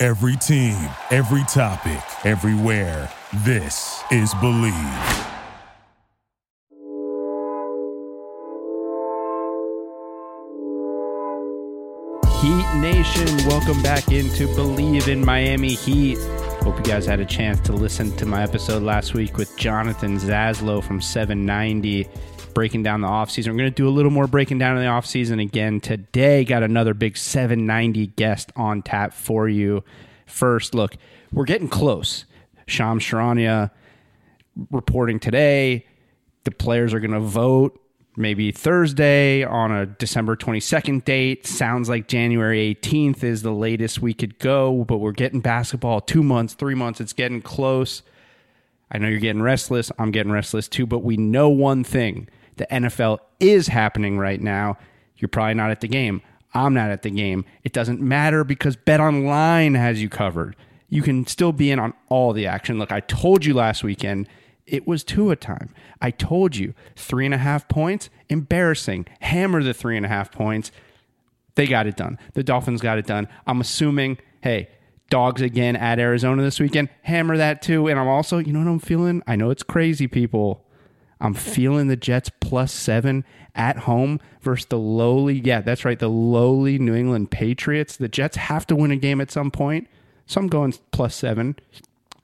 Every team, every topic, everywhere. This is Bleav. Heat Nation, welcome back into Bleav in Miami Heat. Hope you guys had a chance to listen to my episode last week with Jonathan Zaslow from 790, breaking down the offseason. We're going to do a little more breaking down in the offseason again today. Got another big 790 guest on tap for you. First, look, we're getting close. Shams Charania reporting today. The players are going to vote maybe Thursday on a December 22nd date. Sounds like January 18th is the latest we could go, but we're getting basketball two months, three months. It's getting close. I know you're getting restless. I'm getting restless too, but we know one thing the NFL is happening right now. You're probably not at the game. I'm not at the game. It doesn't matter because Bet Online has you covered. You can still be in on all the action. Look, I told you last weekend it was Tua time. I told you three and a half points, embarrassing. Hammer the three and a half points. They got it done. The Dolphins got it done. I'm assuming, hey, dogs again at Arizona this weekend. Hammer that too. And I'm also, you know what I'm feeling? I know it's crazy, people. I'm feeling the Jets plus seven at home versus the lowly, yeah, that's right, the lowly New England Patriots. The Jets have to win a game at some point. So I'm going plus seven.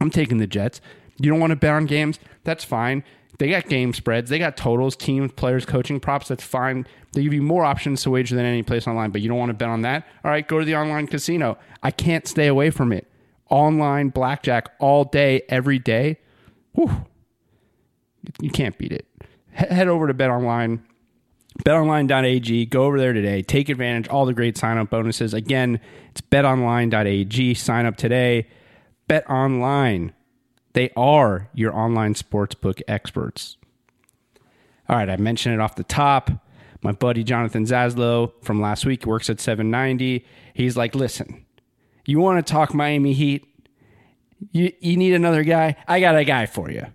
I'm taking the Jets. You don't want to bet on games? That's fine. They got game spreads, they got totals, teams, players, coaching props. That's fine. They give you more options to wager than any place online, but you don't want to bet on that. All right, go to the online casino. I can't stay away from it. Online blackjack all day, every day. Whew. You can't beat it. Head over to Bet Online betonline.ag go over there today take advantage all the great sign up bonuses again it's betonline.ag sign up today bet online they are your online sportsbook experts. All right, I mentioned it off the top. My buddy Jonathan Zaslow from last week works at 790. He's like, listen, you want to talk Miami Heat? You, you need another guy? I got a guy for you.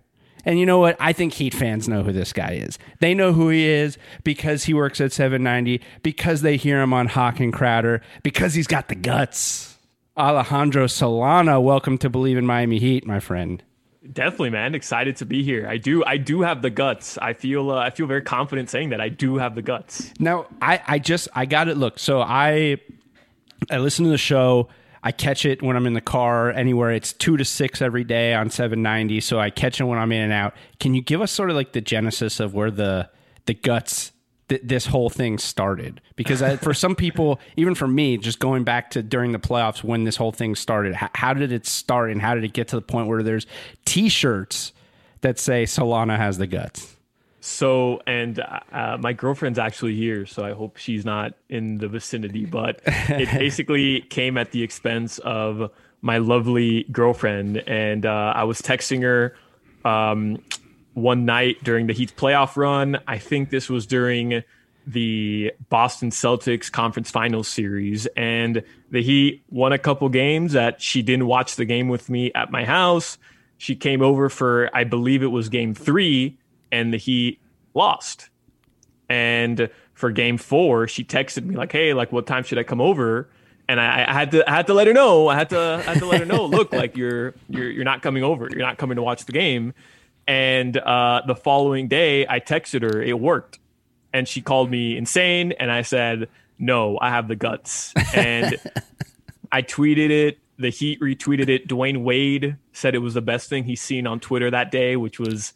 And you know what? I think Heat fans know who this guy is. They know who he is because he works at 790, because they hear him on Hochman and Crowder, because he's got the guts. Alejandro Solana, welcome to Bleav in Miami Heat, my friend. Definitely, man. Excited to be here. I do. I do have the guts. I feel. Uh, I feel very confident saying that I do have the guts. Now, I, I just, I got it. Look, so I, I listen to the show. I catch it when I'm in the car anywhere. It's two to six every day on 790. So I catch it when I'm in and out. Can you give us sort of like the genesis of where the the guts th- this whole thing started because I, for some people even for me just going back to during the playoffs when this whole thing started how, how did it start and how did it get to the point where there's t-shirts that say solana has the guts so and uh, my girlfriend's actually here so i hope she's not in the vicinity but it basically came at the expense of my lovely girlfriend and uh, i was texting her um, one night during the Heat's playoff run. I think this was during the Boston Celtics conference finals series and the Heat won a couple games that she didn't watch the game with me at my house. She came over for I believe it was game 3 and the Heat lost. And for game 4, she texted me like, "Hey, like what time should I come over?" And I, I had to I had to let her know. I had to I had to let her know, "Look, like you're you're you're not coming over. You're not coming to watch the game." And uh, the following day, I texted her. It worked, and she called me insane. And I said, "No, I have the guts." And I tweeted it. The Heat retweeted it. Dwyane Wade said it was the best thing he's seen on Twitter that day, which was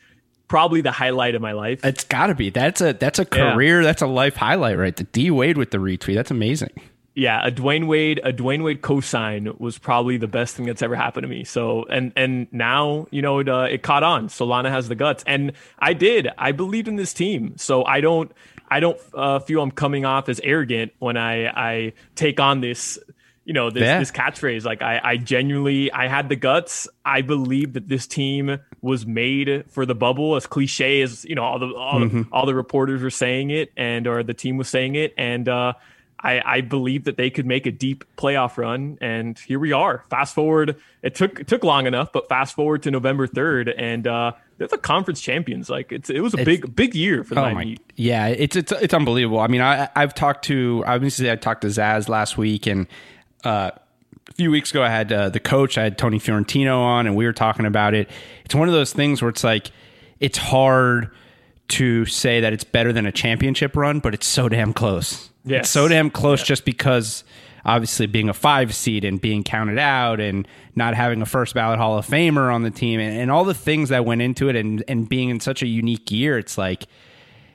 probably the highlight of my life. It's got to be. That's a that's a career. Yeah. That's a life highlight, right? The D Wade with the retweet. That's amazing yeah, a Dwyane Wade, a Dwyane Wade cosign was probably the best thing that's ever happened to me. So, and and now you know it uh, it caught on. Solana has the guts, and I did. I believed in this team, so I don't I don't uh, feel I'm coming off as arrogant when I I take on this you know this Yeah. this catchphrase. Like I, I genuinely, I had the guts. I believe that this team was made for the bubble, as cliche as you know all the all, Mm-hmm. the, all the reporters were saying it, and or the team was saying it, and uh, I, I believe that they could make a deep playoff run, and here we are. Fast forward, it took it took long enough, but fast forward to November third, and uh, they're the conference champions. Like it's it was a big big year for the Oh my, yeah, it's it's it's unbelievable. I mean, I I've talked to obviously I talked to Zaz last week, and uh, a few weeks ago I had uh, the coach, I had Tony Fiorentino on, and we were talking about it. It's one of those things where it's like it's hard to say that it's better than a championship run, but it's so damn close. It's so damn close just because obviously being a five seed and being counted out and not having a first ballot Hall of Famer on the team and, and all the things that went into it and, and being in such a unique year, it's like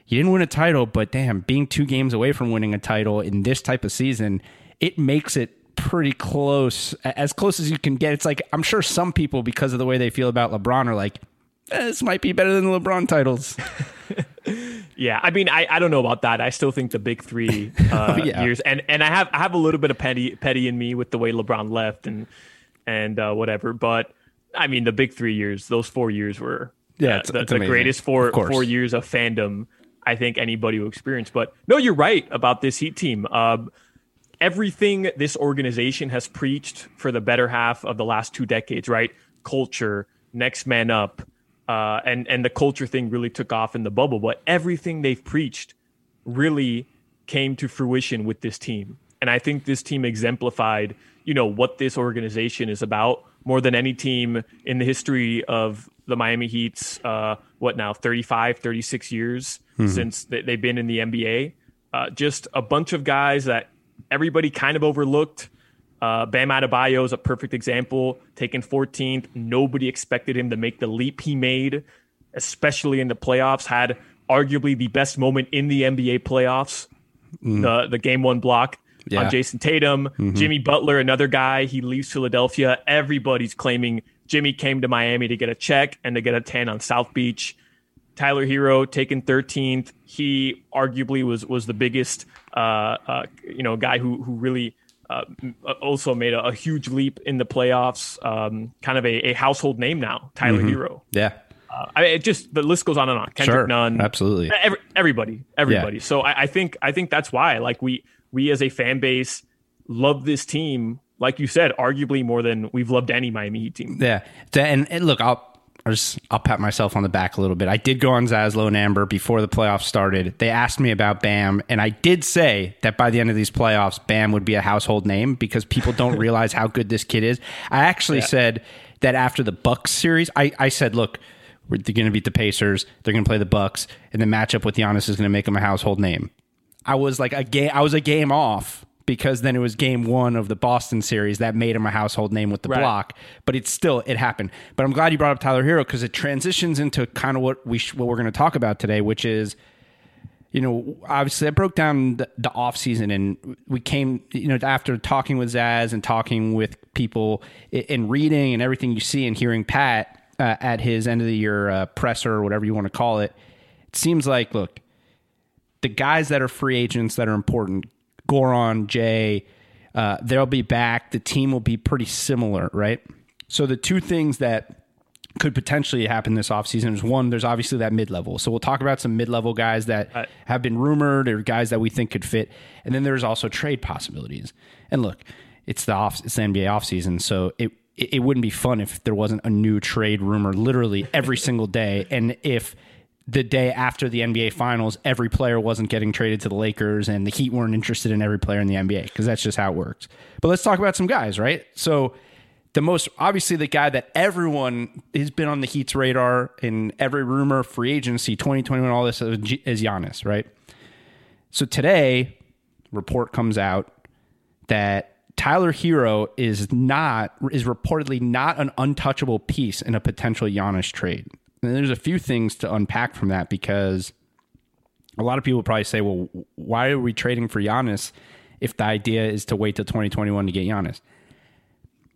you didn't win a title, but damn, being two games away from winning a title in this type of season, it makes it pretty close, as close as you can get. It's like I'm sure some people, because of the way they feel about LeBron, are like, eh, this might be better than the LeBron titles. Yeah, I mean, I, I don't know about that. I still think the big three uh, Oh, Yeah. years, and and I have I have a little bit of petty petty in me with the way LeBron left and and uh, whatever. But I mean, the big three years, those four years were Yeah, uh, it's- the, it's the greatest four four years of fandom. I think anybody will experience. But no, you're right about this Heat team. Um, everything this organization has preached for the better half of the last two decades, right? Culture, next man up, uh, and and the culture thing really took off in the bubble. But everything they've preached really came to fruition with this team, and I think this team exemplified, you know, what this organization is about more than any team in the history of the Miami Heat's, uh, what now, 35, 36 years since they, they've been in the NBA. Uh, just a bunch of guys that everybody kind of overlooked. Uh, Bam Adebayo is a perfect example. Taken 14th, nobody expected him to make the leap he made, especially in the playoffs. Had arguably the best moment in the NBA playoffs, the the game one block Yeah. on Jayson Tatum. Jimmy Butler, another guy, he leaves Philadelphia. Everybody's claiming Jimmy came to Miami to get a check and to get a tan on South Beach. Tyler Herro taken 13th. He arguably was was the biggest, uh, uh, you know, guy who who really uh, also made a, a huge leap in the playoffs. Um, kind of a, a household name now, Tyler Herro. Yeah. Uh, I mean, it just the list goes on and on. Kendrick Sure. Nunn, Absolutely. every, everybody, everybody. So I, I think I think that's why, like we we as a fan base love this team. Like you said, arguably more than we've loved any Miami Heat team. Yeah. And, and look, I'll I'll just I'll pat myself on the back a little bit. I did go on Zaslow and Amber before the playoffs started. They asked me about Bam, and I did say that by the end of these playoffs, Bam would be a household name because people don't realize how good this kid is. I actually said that after the Bucks series, I, I said, look, we're, they're going to beat the Pacers, they're going to play the Bucks, and the matchup with Giannis is going to make him a household name. I was like a game. I was a game off because then it was game one of the Boston series that made him a household name with the Right. block. But it's still it happened. But I'm glad you brought up Tyler Hero because it transitions into kind of what we sh- what we're going to talk about today, which is you know obviously I broke down the, the off season and we came you know after talking with Zaz and talking with people and reading and everything you see and hearing Pat uh, at his end of the year uh, presser or whatever you want to call it. It seems like look the guys that are free agents that are important, Goran, Jae, uh, they'll be back. The team will be pretty similar, right? So the two things that could potentially happen this offseason is one, there's obviously that mid level. So we'll talk about some mid level guys that Right. have been rumored or guys that we think could fit. And then there's also trade possibilities. And look, it's the off it's the NBA offseason, so it it it wouldn't be fun if there wasn't a new trade rumor literally every single day. And if the day after the NBA Finals, every player wasn't getting traded to the Lakers, and the Heat weren't interested in every player in the NBA because that's just how it works. But let's talk about some guys, right? So, the most obviously the guy that everyone has been on the Heat's radar in every rumor, free agency, 2021, all this is Gi- Giannis, right? So today, report comes out that Tyler Herro is not is reportedly not an untouchable piece in a potential Giannis trade. And there's a few things to unpack from that because a lot of people probably say, "Well, why are we trading for Giannis if the idea is to wait till 2021 to get Giannis?"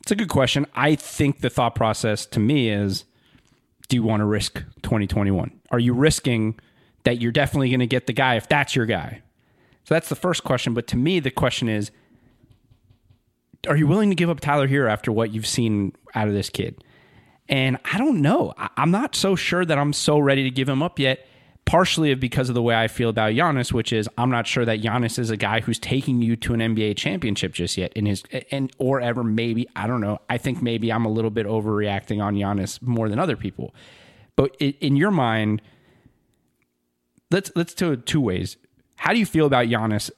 It's a good question. I think the thought process to me is do you want to risk 2021? Are you risking that you're definitely going to get the guy if that's your guy? So that's the first question. But to me, the question is are you willing to give up Tyler Herro after what you've seen out of this kid? And I don't know. I'm not so sure that I'm so ready to give him up yet. Partially because of the way I feel about Giannis, which is I'm not sure that Giannis is a guy who's taking you to an NBA championship just yet in his and or ever maybe I don't know. I think maybe I'm a little bit overreacting on Giannis more than other people. But in your mind, let's let's do it two ways. How do you feel about Giannis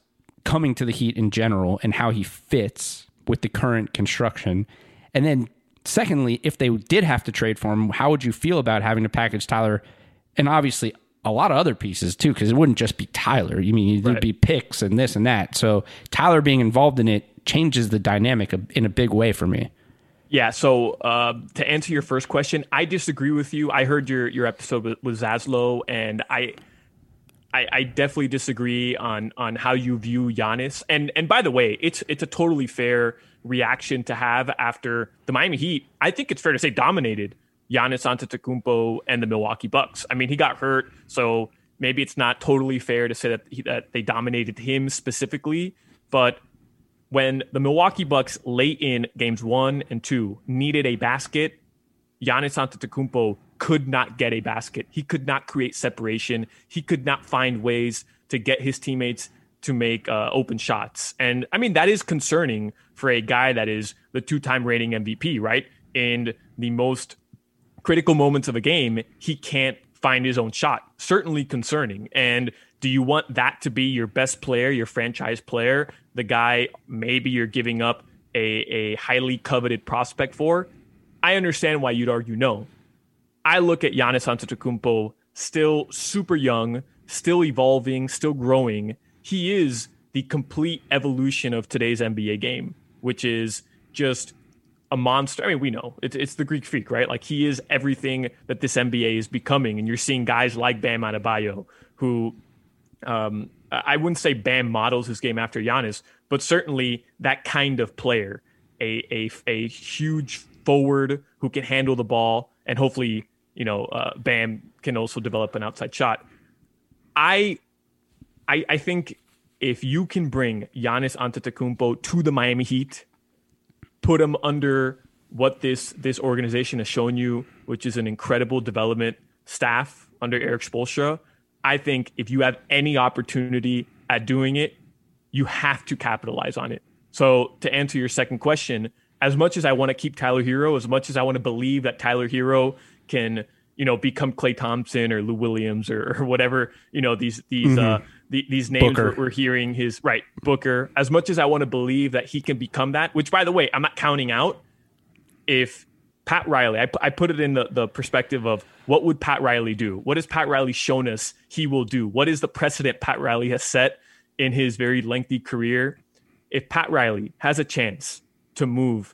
coming to the Heat in general and how he fits with the current construction? And then secondly, if they did have to trade for him, how would you feel about having to package Tyler and obviously a lot of other pieces too, because it wouldn't just be Tyler. You mean there'd right. be picks and this and that. So Tyler being involved in it changes the dynamic in a big way for me. Yeah. So uh, to answer your first question, I disagree with you. I heard your your episode with, with Zaslow, and I, I, I definitely disagree on on how you view Giannis. And and by the way, it's it's a totally fair reaction to have after the Miami Heat. I think it's fair to say dominated Giannis Antetokounmpo and the Milwaukee Bucks. I mean, he got hurt, so maybe it's not totally fair to say that he, that they dominated him specifically, but when the Milwaukee Bucks late in games 1 and 2 needed a basket, Giannis Antetokounmpo could not get a basket. He could not create separation. He could not find ways to get his teammates to make uh, open shots. And I mean, that is concerning for a guy that is the two time rating MVP, right? In the most critical moments of a game, he can't find his own shot. Certainly concerning. And do you want that to be your best player, your franchise player, the guy maybe you're giving up a, a highly coveted prospect for? I understand why you'd argue no. I look at Giannis Antetokounmpo still super young, still evolving, still growing. He is the complete evolution of today's NBA game, which is just a monster. I mean, we know it's, it's the Greek freak, right? Like he is everything that this NBA is becoming, and you're seeing guys like Bam Adebayo, who um, I wouldn't say Bam models his game after Giannis, but certainly that kind of player, a a, a huge forward who can handle the ball, and hopefully, you know, uh, Bam can also develop an outside shot. I, I, I think if you can bring Giannis Antetokounmpo to the Miami Heat put him under what this this organization has shown you, which is an incredible development staff under Erik Spoelstra. I think if you have any opportunity at doing it, you have to capitalize on it. So to answer your second question, as much as I want to keep Tyler Herro, as much as I want to believe that Tyler Herro can, you know, become Klay Thompson or Lou Williams or, or whatever, you know, these these mm-hmm. uh, the, these names we're, we're, hearing his right Booker. As much as I want to believe that he can become that, which by the way, I'm not counting out. If Pat Riley, I, I put it in the, the perspective of what would Pat Riley do? What has Pat Riley shown us he will do? What is the precedent Pat Riley has set in his very lengthy career? If Pat Riley has a chance to move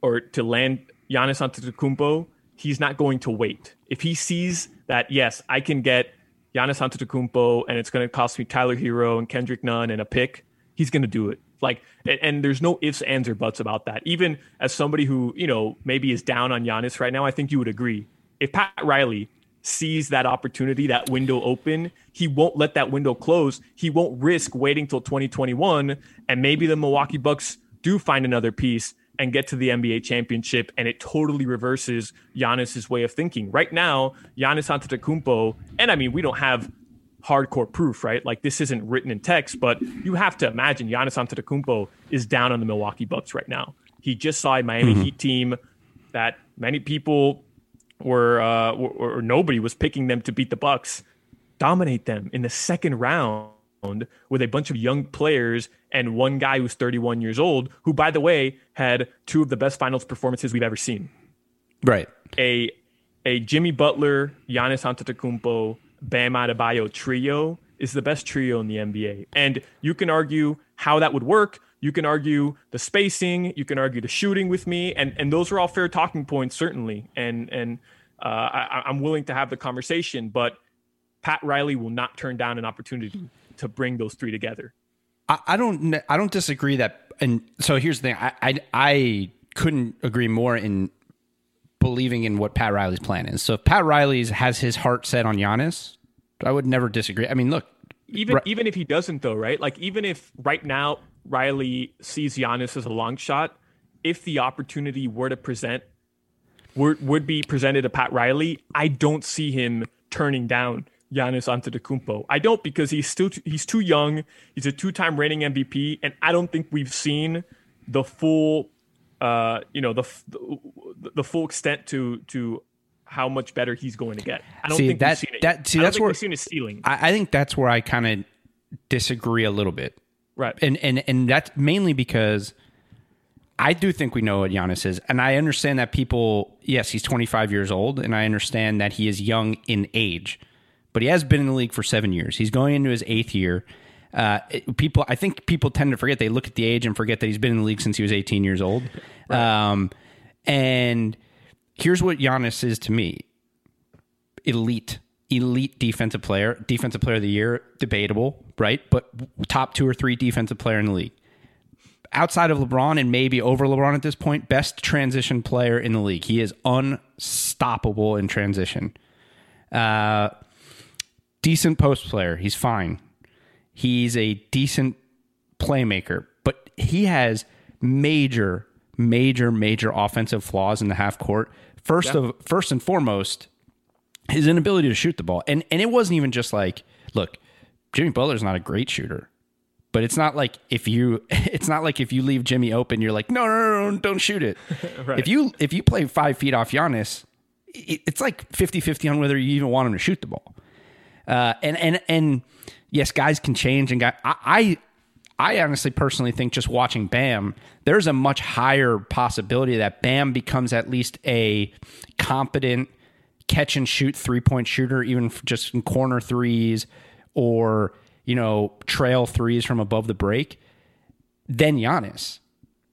or to land Giannis Antetokounmpo, he's not going to wait. If he sees that, yes, I can get Giannis Antetokounmpo, and it's going to cost me Tyler Herro and Kendrick Nunn and a pick, he's going to do it. Like, and, and, there's no ifs, ands, or buts about that. Even as somebody who you know maybe is down on Giannis right now, I think you would agree. If Pat Riley sees that opportunity, that window open, he won't let that window close. He won't risk waiting till 2021, and maybe the Milwaukee Bucks do find another piece and get to the NBA championship, and it totally reverses Giannis's way of thinking. Right now, Giannis Antetokounmpo, and I mean, we don't have hardcore proof, right? Like this isn't written in text, but you have to imagine Giannis Antetokounmpo is down on the Milwaukee Bucks right now. He just saw a Miami mm-hmm. Heat team that many people were, uh, or, or nobody was picking them to beat the Bucks, dominate them in the second round with a bunch of young players and one guy who's 31 years old, who, by the way, had two of the best finals performances we've ever seen. Right. A a Jimmy Butler, Giannis Antetokounmpo, Bam Adebayo trio is the best trio in the NBA. And you can argue how that would work. You can argue the spacing. You can argue the shooting with me, and and those are all fair talking points, certainly. And and uh, I, I'm willing to have the conversation, but Pat Riley will not turn down an opportunity to bring those three together. I, I don't I don't disagree that and so here's the thing I, I I couldn't agree more in believing in what Pat Riley's plan is. So if Pat Riley's has his heart set on Giannis, I would never disagree. I mean, look, even right, even if he doesn't though, right? Like even if right now Riley sees Giannis as a long shot, if the opportunity were to present, would would be presented to Pat Riley, I don't see him turning down Giannis Antetokounmpo. I don't because he's still he's too young. He's a two-time reigning MVP, and I don't think we've seen the full, uh, you know, the the, the full extent to to how much better he's going to get. I don't see, think that, we've seen it. That, see, that's where we've seen his ceiling. I, I think that's where I kind of disagree a little bit. Right. And and and that's mainly because I do think we know what Giannis is, and I understand that people. Yes, he's 25 years old, and I understand that he is young in age, but he has been in the league for seven years. He's going into his eighth year. Uh, it- people, I think people tend to forget. They look at the age and forget that he's been in the league since he was 18 years old. Um, and here's what Giannis is to me: elite, elite defensive player, defensive player of the year, debatable, right? But top two or three defensive player in the league. Outside of LeBron and maybe over LeBron at this point, best transition player in the league. He is unstoppable in transition. Uh, decent post player. He's fine. He's a decent playmaker, but he has major, major, major offensive flaws in the half court. First of first and foremost, his inability to shoot the ball. And and it wasn't even just like, look, Jimmy Butler's not a great shooter. But it's not like if you it's not like if you leave Jimmy open, you're like, no, no, no, no don't shoot it. If you if you play five feet off Giannis, it, it's like 50-50 on whether you even want him to shoot the ball. Uh, and and and yes, guys can change. And guy, I, I I honestly personally think just watching Bam, there's a much higher possibility that Bam becomes at least a competent catch and shoot three point shooter, even just in corner threes or you know trail threes from above the break, than Giannis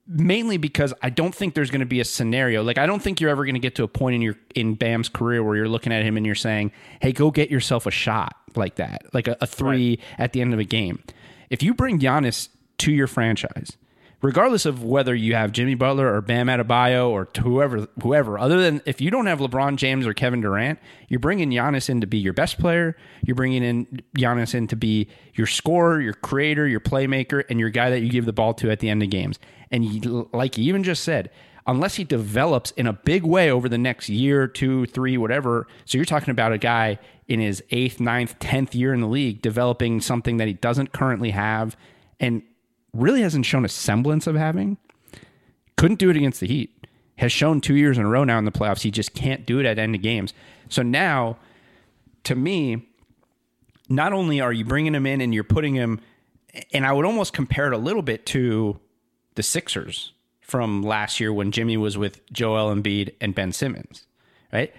mainly because I don't think there's going to be a scenario like I don't think you're ever going to get to a point in your in Bam's career where you're looking at him and you're saying, "Hey, go get yourself a shot like that, like a, a three at the end of a game." If you bring Giannis to your franchise, regardless of whether you have Jimmy Butler or Bam Adebayo or whoever, whoever, other than if you don't have LeBron James or Kevin Durant, you're bringing Giannis in to be your best player. You're bringing in Giannis in to be your scorer, your creator, your playmaker, and your guy that you give the ball to at the end of games. And like you even just said, unless he develops in a big way over the next year, two, three, whatever. So you're talking about a guy in his eighth, ninth, tenth year in the league developing something that he doesn't currently have and really hasn't shown a semblance of having. Couldn't do it against the Heat. Has shown two years in a row now in the playoffs. He just can't do it at end of games. So now, to me, not only are you bringing him in and you're putting him, and I would almost compare it a little bit to the Sixers from last year when Jimmy was with Joel Embiid and Ben Simmons, right?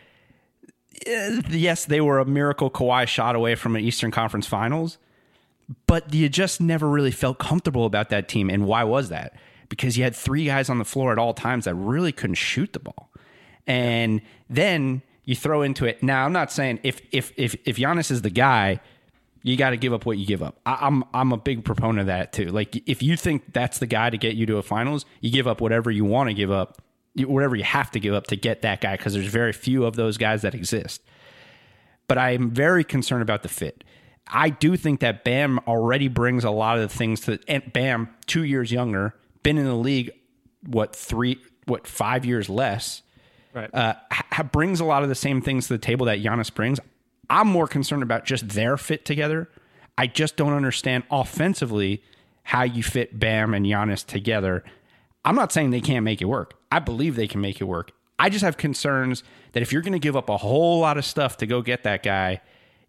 Eh, Yes, they were a miracle Kawhi shot away from an Eastern Conference Finals, but you just never really felt comfortable about that team. And why was that? Because you had three guys on the floor at all times that really couldn't shoot the ball. And then you throw into it. Now, I'm not saying if if if if Giannis is the guy, you got to give up what you give up. I, I'm I'm a big proponent of that too. Like if you think that's the guy to get you to a finals, you give up whatever you want to give up, whatever you have to give up to get that guy because there's very few of those guys that exist. But I'm very concerned about the fit. I do think that Bam already brings a lot of the things to and Bam, two years younger, been in the league, what three, what five years less Right. uh, ha- brings a lot of the same things to the table that Giannis brings. I'm more concerned about just their fit together. I just don't understand offensively how you fit Bam and Giannis together. I'm not saying they can't make it work. I believe they can make it work. I just have concerns that if you're going to give up a whole lot of stuff to go get that guy,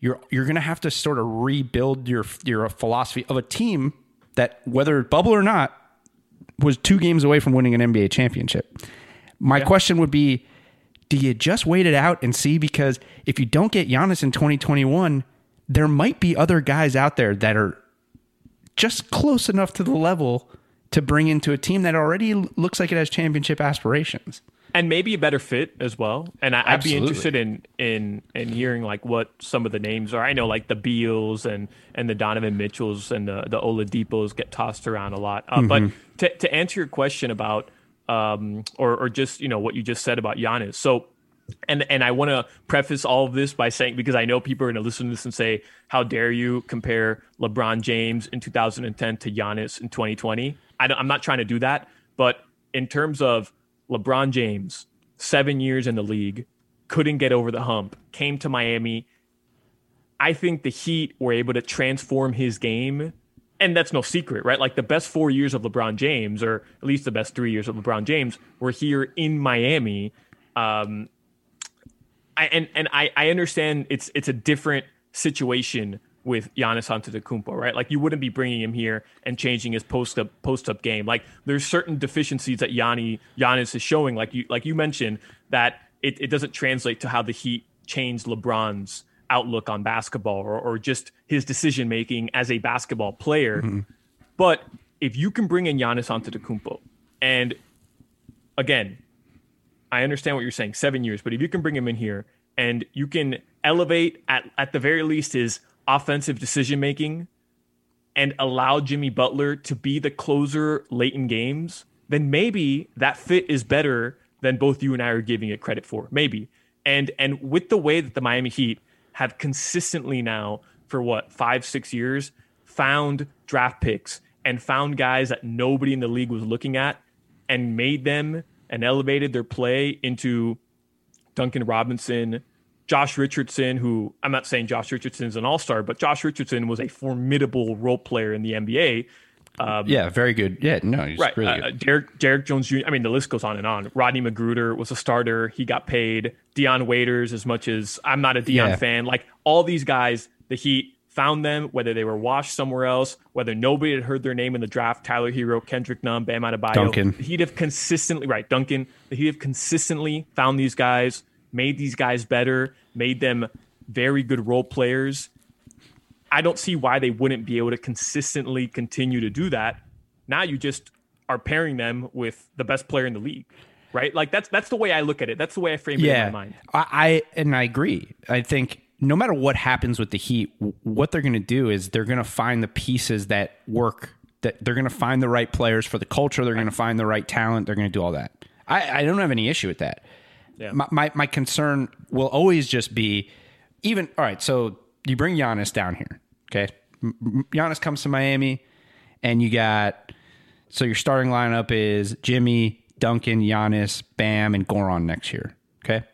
you're you're going to have to sort of rebuild your your philosophy of a team that whether bubble or not was two games away from winning an NBA championship. My question would be do you just wait it out and see? Because if you don't get Giannis in 2021, there might be other guys out there that are just close enough to the level to bring into a team that already looks like it has championship aspirations. And maybe a better fit as well. And I, I'd be interested in in in hearing like what some of the names are. I know like the Beals and and the Donovan Mitchells and the the Oladipos get tossed around a lot. Uh, But Mm-hmm. to to answer your question about um or or just you know what you just said about Giannis, so and and I want to preface all of this by saying because I know people are going to listen to this and say, "How dare you compare LeBron James in 2010 to Giannis in 2020?" I am not trying to do that, but in terms of LeBron James, seven years in the league, couldn't get over the hump, came to Miami. I think the Heat were able to transform his game. And that's no secret, right? Like the best four years of LeBron James, or at least the best three years of LeBron James, were here in Miami. Um, I, and and I, I understand it's it's a different situation with Giannis Antetokounmpo, right? Like you wouldn't be bringing him here and changing his post up post up game. Like there's certain deficiencies that Yanni Giannis is showing, like you like you mentioned, that it, it doesn't translate to how the Heat changed LeBron's outlook on basketball or, or just his decision making as a basketball player. Mm-hmm. But if you can bring in Giannis Antetokounmpo, and again, I understand what you're saying, seven years, but if you can bring him in here and you can elevate at at the very least his offensive decision making and allow Jimmy Butler to be the closer late in games, then maybe that fit is better than both you and I are giving it credit for. Maybe. And and with the way that the Miami Heat have consistently now for what, 5 6 years found draft picks and found guys that nobody in the league was looking at and made them and elevated their play into Duncan Robinson, Josh Richardson, who I'm not saying Josh Richardson is an all star, but Josh Richardson was a formidable role player in the NBA. Um, yeah, very good. Yeah, no, he's right. Really uh, Derek, Derrick Jones Jr. I mean, the list goes on and on. Rodney McGruder was a starter. He got paid. Dion Waiters, as much as I'm not a Dion yeah. fan, like all these guys, the Heat found them, whether they were washed somewhere else, whether nobody had heard their name in the draft, Tyler Herro, Kendrick Nunn, Bam Adebayo. Duncan. He'd have consistently, right, Duncan, he'd have consistently found these guys, made these guys better, made them very good role players. I don't see why they wouldn't be able to consistently continue to do that. Now you just are pairing them with the best player in the league right? Like that's that's the way I look at it. That's the way I frame yeah, it in my mind. I, I and I agree. I think no matter what happens with the Heat, what they're going to do is they're going to find the pieces that work. That they're going to find the right players for the culture. They're going to find the right talent. They're going to do all that. I, I don't have any issue with that. My, my, my concern will always just be even all right. So you bring Giannis down here, okay? Giannis comes to Miami, and you got so your starting lineup is Jimmy, Duncan, Giannis, Bam, and Goran next year. Okay.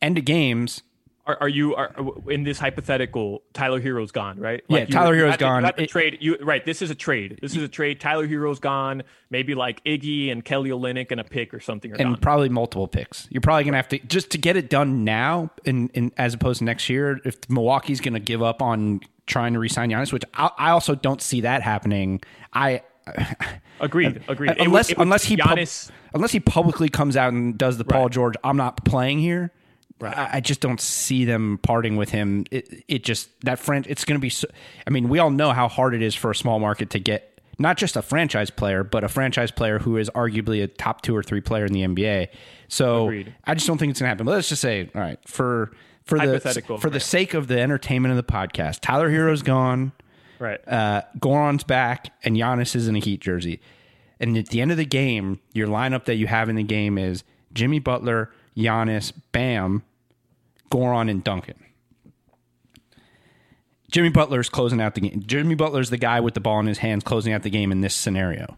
End of games, are, are you are in this hypothetical? Tyler Herro's gone, right? Like yeah, Tyler Herro's gone. To, trade you right. This is a trade. This is a trade. Tyler Herro's gone. Maybe like Iggy and Kelly Olynyk and a pick or something. and gone. probably multiple picks. You're probably gonna have to just to get it done now, and as opposed to next year. If Milwaukee's gonna give up on trying to resign Giannis, which I, I also don't see that happening. I agreed. Uh, agreed. Unless it, it, unless he Giannis, pub, unless he publicly comes out and does the Paul right. George, I'm not playing here Right. I, I, just don't see them parting with him. It, it just that friend. It's going to be. So, I mean, we all know how hard it is for a small market to get not just a franchise player, but a franchise player who is arguably a top two or three player in the NBA. So Agreed. I just don't think it's going to happen. But let's just say, all right, for for the for the sake of the entertainment of the podcast, Tyler Herro's gone. Right. Uh, Goran's back, and Giannis is in a Heat jersey. And at the end of the game, your lineup that you have in the game is Jimmy Butler, Giannis, Bam, Goran, and Duncan. Jimmy Butler's closing out the game. Jimmy Butler's the guy with the ball in his hands closing out the game in this scenario.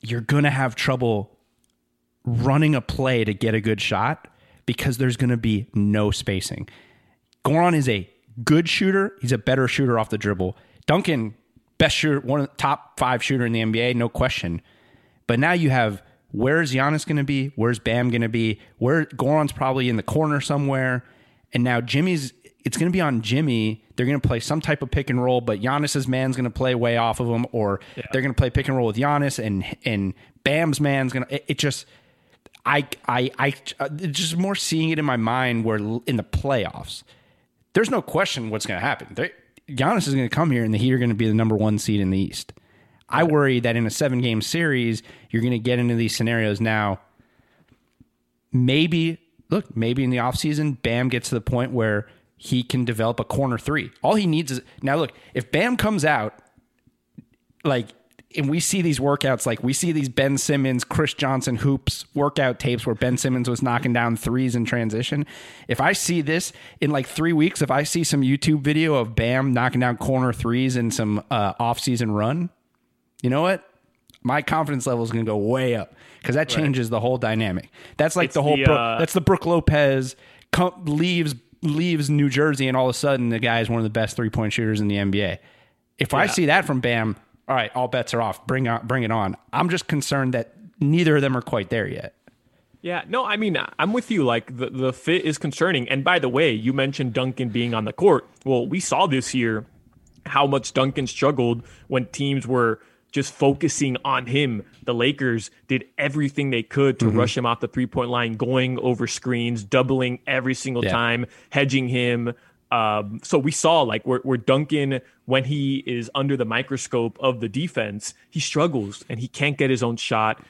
You're going to have trouble running a play to get a good shot because there's going to be no spacing. Goran is a good shooter. He's a better shooter off the dribble. Duncan, best shooter, one of the top five shooter in the NBA, no question. But now you have Where's Giannis going to be? Where's Bam going to be? Where Goran's probably in the corner somewhere. And now Jimmy's, it's going to be on Jimmy. They're going to play some type of pick and roll, but Giannis's man's going to play way off of him, or yeah. they're going to play pick and roll with Giannis, and and Bam's man's going to. It, it, just, I, I, I, uh, just more seeing it in my mind where in the playoffs, there's no question what's going to happen. They, Giannis is going to come here, and the Heat are going to be the number one seed in the East. I worry that in a seven game series, you're going to get into these scenarios now. Maybe, look, maybe in the offseason, Bam gets to the point where he can develop a corner three. All he needs is now, look, if Bam comes out, like and we see these workouts like we see these Ben Simmons, Chris Johnson hoops workout tapes where Ben Simmons was knocking down threes in transition. If I see this in like three weeks, if I see some YouTube video of Bam knocking down corner threes in some uh, off-season run, you know what? My confidence level is going to go way up because that changes the whole dynamic. That's like It's the whole. the, Brook- uh, that's the Brook Lopez com- leaves leaves New Jersey, and all of a sudden the guy is one of the best three point shooters in the NBA. If I see that from Bam, all right, all bets are off. Bring on, bring it on. I'm just concerned that neither of them are quite there yet. Yeah, no, I mean, I'm with you. Like, the, the fit is concerning. And by the way, you mentioned Duncan being on the court. Well, we saw this year how much Duncan struggled when teams were just focusing on him. The Lakers did everything they could to rush him off the three point line, going over screens, doubling every single Yeah. time, hedging him. Um, so we saw like where, where Duncan, when he is under the microscope of the defense, he struggles and he can't get his own shot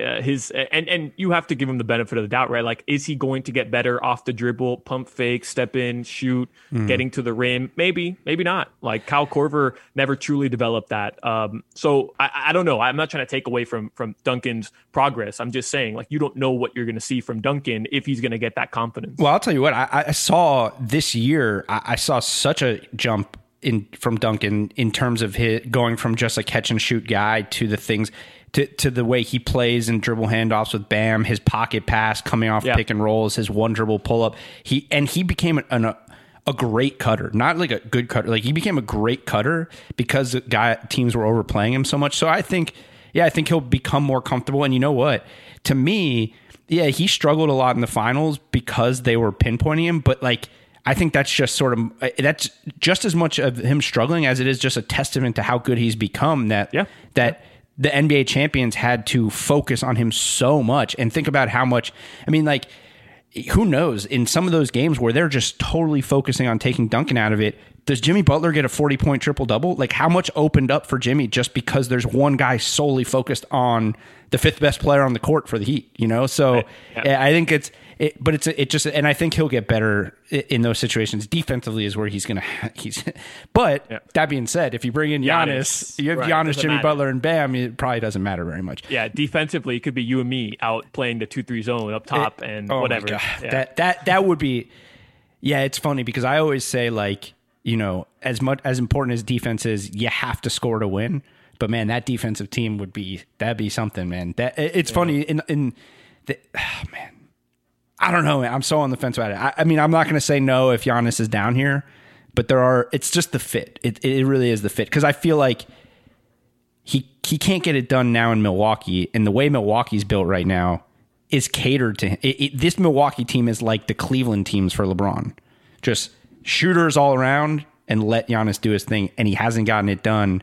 uh, his and and you have to give him the benefit of the doubt, right? Like, is he going to get better off the dribble, pump fake, step in, shoot, getting to the rim? Maybe, maybe not. Like Kyle Korver never truly developed that. Um, so I, I don't know. I'm not trying to take away from from Duncan's progress. I'm just saying, like, you don't know what you're going to see from Duncan if he's going to get that confidence. Well, I'll tell you what, I, I saw this year, I, I saw such a jump in from Duncan in terms of his going from just a catch and shoot guy to the things to, to the way he plays and dribble handoffs with Bam, his pocket pass coming off Yeah. pick and rolls, his one dribble pull up. He and he became an, a a great cutter, not like a good cutter. Like he became a great cutter because the guy teams were overplaying him so much. So I think, yeah, I think he'll become more comfortable. And you know what? To me, yeah, he struggled a lot in the finals because they were pinpointing him. But like, I think that's just sort of uh, that's just as much of him struggling as it is just a testament to how good he's become. That Yeah. that the NBA champions had to focus on him so much and think about how much. I mean, like who knows in some of those games where they're just totally focusing on taking Duncan out of it does Jimmy Butler get a 40 point triple double like how much opened up for Jimmy just because there's one guy solely focused on the fifth best player on the court for the Heat you know so Yeah. I think it's it, but it's it just and I think he'll get better in those situations defensively is where he's gonna he's but Yeah. that being said if you bring in Giannis, Giannis, you have right, Giannis doesn't Jimmy matter. Butler and Bam it probably doesn't matter very much Yeah, defensively, it could be you and me out playing the two three zone up top and Oh whatever. Yeah. That that that would be yeah, it's funny because I always say like, you know, as much as important as defense is, you have to score to win. But man, that defensive team would be that'd be something, man. That it- it's funny in in the oh, man. I don't know. I'm so on the fence about it. I, I mean, I'm not going to say no if Giannis is down here, but there are. It's just the fit. It it really is the fit because I feel like he he can't get it done now in Milwaukee, and the way Milwaukee's built right now is catered to him. It, it, this Milwaukee team is like the Cleveland teams for LeBron, just shooters all around, and let Giannis do his thing, and he hasn't gotten it done.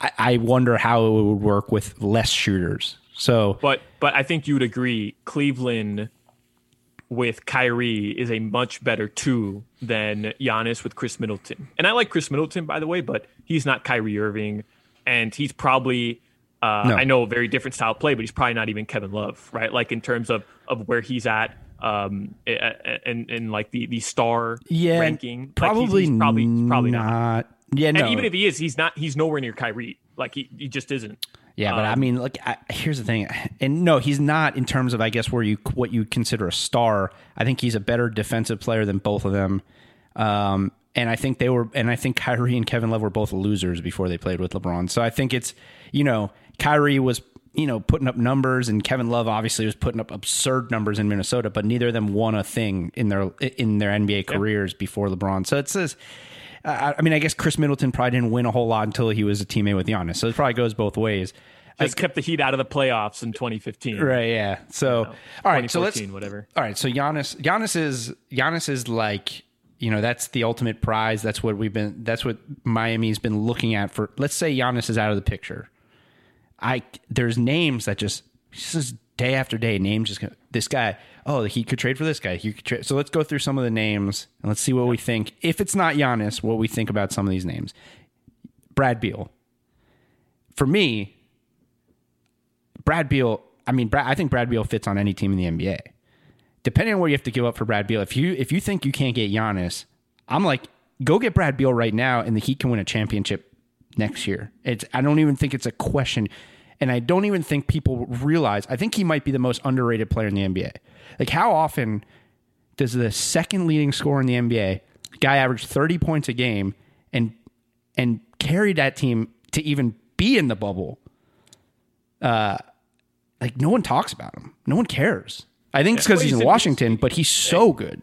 I, I wonder how it would work with less shooters. So But but I think you'd agree Cleveland with Kyrie is a much better two than Giannis with Khris Middleton. And I like Khris Middleton by the way, but he's not Kyrie Irving, and he's probably uh, No. I know a very different style of play, but he's probably not even Kevin Love, right? Like in terms of of where he's at. Um, and and like the the star yeah, ranking, Like, he's- probably he's probably he's probably not. not. Yeah, And no. even if he is, he's not. He's nowhere near Kyrie. Like he, he just isn't. Yeah, but I Um, mean, like, I, here's the thing, and no, he's not in terms of, I guess, where you what you consider a star. I think he's a better defensive player than both of them. Um, and I think they were, and I think Kyrie and Kevin Love were both losers before they played with LeBron. So I think it's, you know, Kyrie was, you know, putting up numbers, and Kevin Love obviously was putting up absurd numbers in Minnesota, but neither of them won a thing in their in their NBA careers before LeBron. So it's this. I I mean, I guess Khris Middleton probably didn't win a whole lot until he was a teammate with Giannis. So it probably goes both ways. Just kept the Heat out of the playoffs in 2015. Right. Yeah. So all right. So let's whatever. All right. So Giannis, Giannis is Giannis is like you know that's the ultimate prize. That's what we've been. That's what Miami's been looking at for. Let's say Giannis is out of the picture. I there's names that just just day after day names just go, this guy. Oh, he could trade for this guy. He could trade. So let's go through some of the names and let's see what we think. If it's not Giannis, what we think about some of these names. Brad Beal. For me, Brad Beal. I mean, Brad, I think Brad Beal fits on any team in the NBA. Depending on what you have to give up for Brad Beal, if you if you think you can't get Giannis, I'm like, go get Brad Beal right now, and the Heat can win a championship next year. It's I don't even think it's a question. And I don't even think people realize I think he might be the most underrated player in the NBA. Like how often does the second leading scorer in the NBA, guy average 30 points a game and and carry that team to even be in the bubble? Uh like no one talks about him. No one cares. I think it's because he's in- Washington, but he's so good.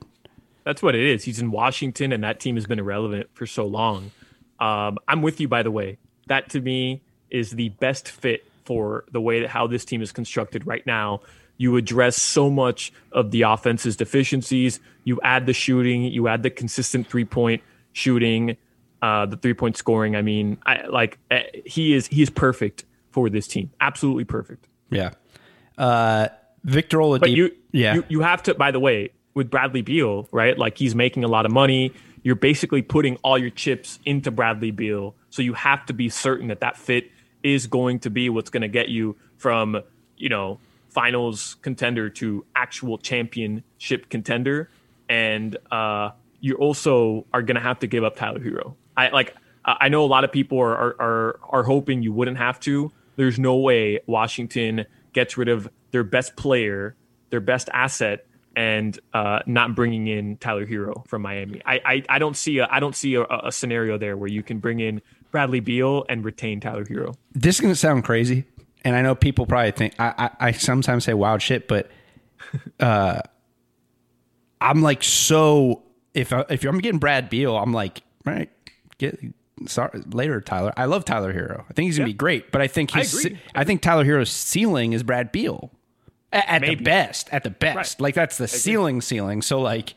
That's what it is. He's in Washington, and that team has been irrelevant for so long. Um, I'm with you, by the way. That to me is the best fit for the way that how this team is constructed right now. You address so much of the offense's deficiencies. You add the shooting. You add the consistent three point shooting, uh, the three point scoring. I mean, I like eh, he is he is perfect for this team. Absolutely perfect. Yeah. Uh, Victor Oladipo. But you, yeah. you, you have to. By the way, with Bradley Beal, right? Like he's making a lot of money. You're basically putting all your chips into Bradley Beal, so you have to be certain that that fit is going to be what's going to get you from you know finals contender to actual championship contender, and uh, you also are going to have to give up Tyler Herro. I like. I know a lot of people are, are are are hoping you wouldn't have to. There's no way Washington gets rid of their best player, their best asset, and uh, not bringing in Tyler Herro from Miami. I I, I don't see a I don't see a, a scenario there where you can bring in Bradley Beal and retain Tyler Herro. this is going to sound crazy, and I know people probably think I, I, I sometimes say wild shit, but uh, I'm like so if I, if I'm getting Brad Beal, I'm like all right, get sorry later Tyler. I love Tyler Herro. I think he's gonna be great, but I think I his agree. I, think Tyler Herro's ceiling is Brad Beal at, at the best. At the best, Right. like that's the ceiling ceiling. So like,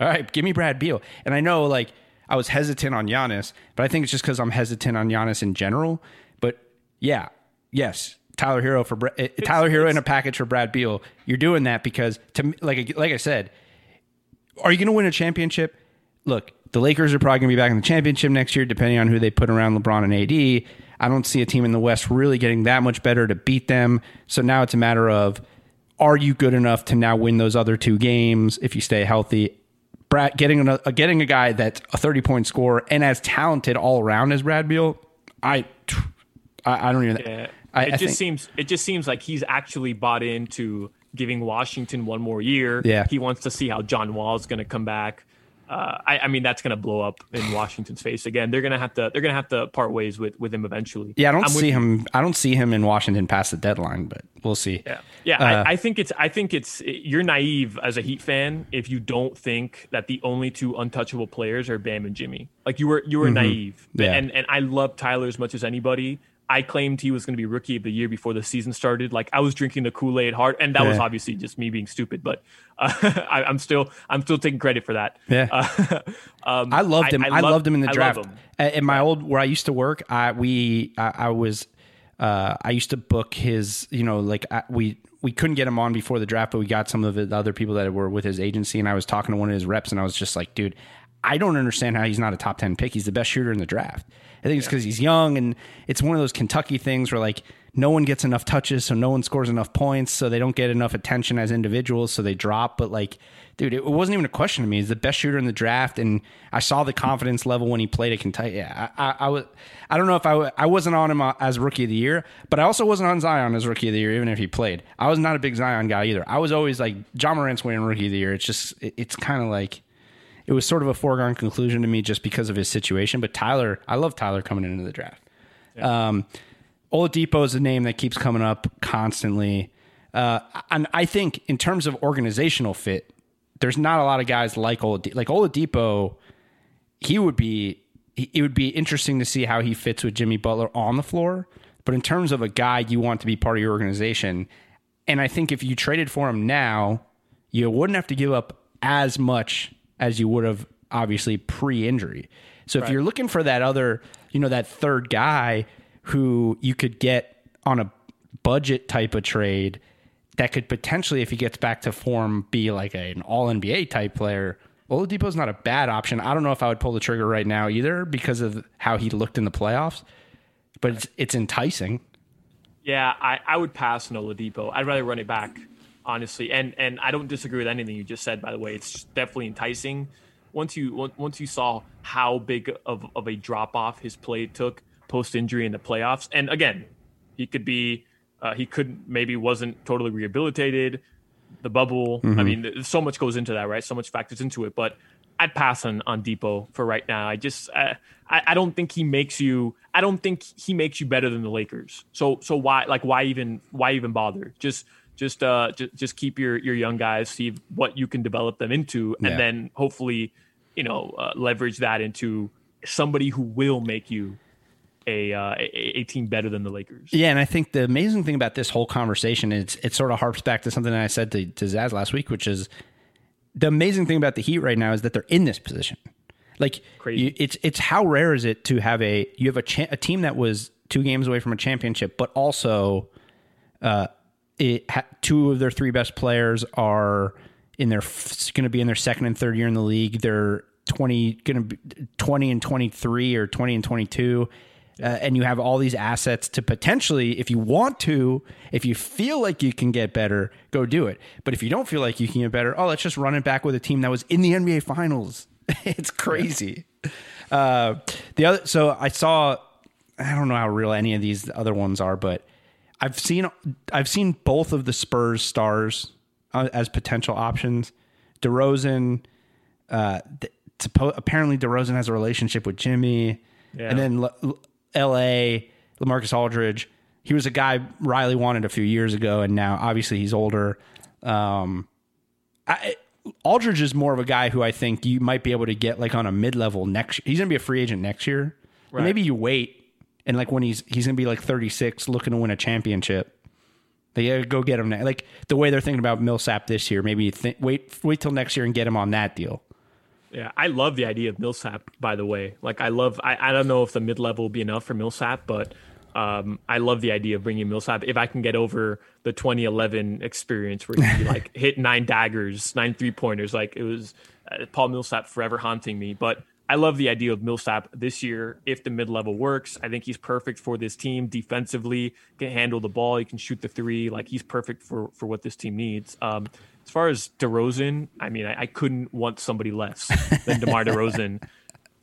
all right, give me Brad Beal, and I know like. I was hesitant on Giannis, but I think it's just because I'm hesitant on Giannis in general. But yeah, yes, Tyler Herro for Bra- uh, Tyler Herro in a package for Brad Beal. You're doing that because to me, like like I said, are you going to win a championship? Look, the Lakers are probably going to be back in the championship next year, depending on who they put around LeBron and AD. I don't see a team in the West really getting that much better to beat them. So now it's a matter of are you good enough to now win those other two games if you stay healthy? Brad getting a, getting a guy that's a 30 point scorer and as talented all around as Brad Beal, I I, I don't even. Yeah. I, it I just think, seems it just seems like he's actually bought into giving Washington one more year. Yeah. He wants to see how John Wall is going to come back. Uh, I, I mean, that's going to blow up in Washington's face again. They're going to have to they're going to have to part ways with with him eventually. yeah, I don't I'm see you. him. I don't see him in Washington past the deadline, but we'll see. Yeah, yeah. Uh, I, I think it's. I think it's. You're naive as a Heat fan if you don't think that the only two untouchable players are Bam and Jimmy. Like you were. You were naive. Mm-hmm. Yeah. And and I love Tyler as much as anybody. I claimed he was going to be rookie of the year before the season started. Like I was drinking the Kool Aid hard, and that was obviously just me being stupid. But uh, I, I'm still. I'm still taking credit for that. Yeah. Uh, um, I loved him. I, love- loved him in the I draft. In my old where I used to work, I we I, I was uh, I used to book his. You know, like I, we we couldn't get him on before the draft, but we got some of the other people that were with his agency, and I was talking to one of his reps, and I was just like, dude. I don't understand how he's not a top 10 pick. He's the best shooter in the draft. I think it's because he's young and it's one of those Kentucky things where like no one gets enough touches, so no one scores enough points, so they don't get enough attention as individuals, so they drop. But like, dude, it wasn't even a question to me. He's the best shooter in the draft, and I saw the confidence level when he played at Kentucky. Yeah, I, I, I was. I don't know if I, w- I wasn't on him uh, as rookie of the year, but I also wasn't on Zion as rookie of the year, even if he played. I was not a big Zion guy either. I was always like Ja Morant's winning rookie of the year. It's just, it, it's kind of like it was sort of a foregone conclusion to me just because of his situation. But Tyler, I love Tyler coming into the draft. Um, Oladipo is a name that keeps coming up constantly. Uh, and I think in terms of organizational fit, there's not a lot of guys like Oladipo. Like Oladipo, he would be. It would be interesting to see how he fits with Jimmy Butler on the floor. But in terms of a guy you want to be part of your organization, and I think if you traded for him now, you wouldn't have to give up as much as you would have obviously pre-injury. So if you're looking for that other, you know, that third guy who you could get on a budget type of trade that could potentially, if he gets back to form, be like an all NBA type player. Oladipo's not a bad option. I don't know if I would pull the trigger right now either because of how he looked in the playoffs, but it's, it's enticing. Yeah, I, I would pass on Oladipo. I'd rather run it back, honestly. And and I don't disagree with anything you just said. By the way, it's definitely enticing. Once you once you saw how big of, of a drop off his play took post injury in the playoffs. And again, he could be uh, he could maybe wasn't totally rehabilitated. The bubble. Mm-hmm. I mean, so much goes into that, right? So much factors into it. But I'd pass on Oladipo for right now. I just uh, I I don't think he makes you. I don't think he makes you better than the Lakers. So so why like why even why even bother? Just just uh just, just keep your your young guys see what you can develop them into and yeah. then hopefully you know uh, leverage that into somebody who will make you a, uh, a, a team better than the Lakers. Yeah, and I think the amazing thing about this whole conversation is it sort of harps back to something that I said to, to Zaz last week, which is the amazing thing about the Heat right now is that they're in this position. Like you, it's it's how rare is it to have a you have a cha- a team that was two games away from a championship, but also uh, it ha- two of their three best players are in their f- going to be in their second and third year in the league. They're 20 going to be 20 and 23 or 20 and 22 uh, and you have all these assets to potentially if you want to if you feel like you can get better go do it. But if you don't feel like you can get better oh let's just run it back with a team that was in the nba finals. It's crazy. Uh, the other so i saw i don't know how real any of these other ones are but i've seen i've seen both of the spurs stars uh, as potential options DeRozan, uh, apparently DeRozan has a relationship with Jimmy, yeah. and then L- L.A. LaMarcus Aldridge. He was a guy Riley wanted a few years ago, and now obviously he's older. Um, I, Aldridge is more of a guy who I think you might be able to get like on a mid level next. He's gonna be a free agent next year. Right. Maybe you wait and like when he's he's gonna be like 36, looking to win a championship. They gotta go get him now. Like the way they're thinking about Millsap this year. Maybe th- wait wait till next year and get him on that deal. Yeah, I love the idea of Millsap. By the way, like I love. I, I don't know if the mid level will be enough for Millsap, but um, I love the idea of bringing Millsap. If I can get over the 2011 experience where he like hit nine daggers, nine three pointers, like it was uh, Paul Millsap forever haunting me. But I love the idea of Millsap this year. If the mid level works, I think he's perfect for this team defensively. Can handle the ball. He can shoot the three. Like he's perfect for for what this team needs. Um, as far as DeRozan, I mean, I, I couldn't want somebody less than DeMar DeRozan.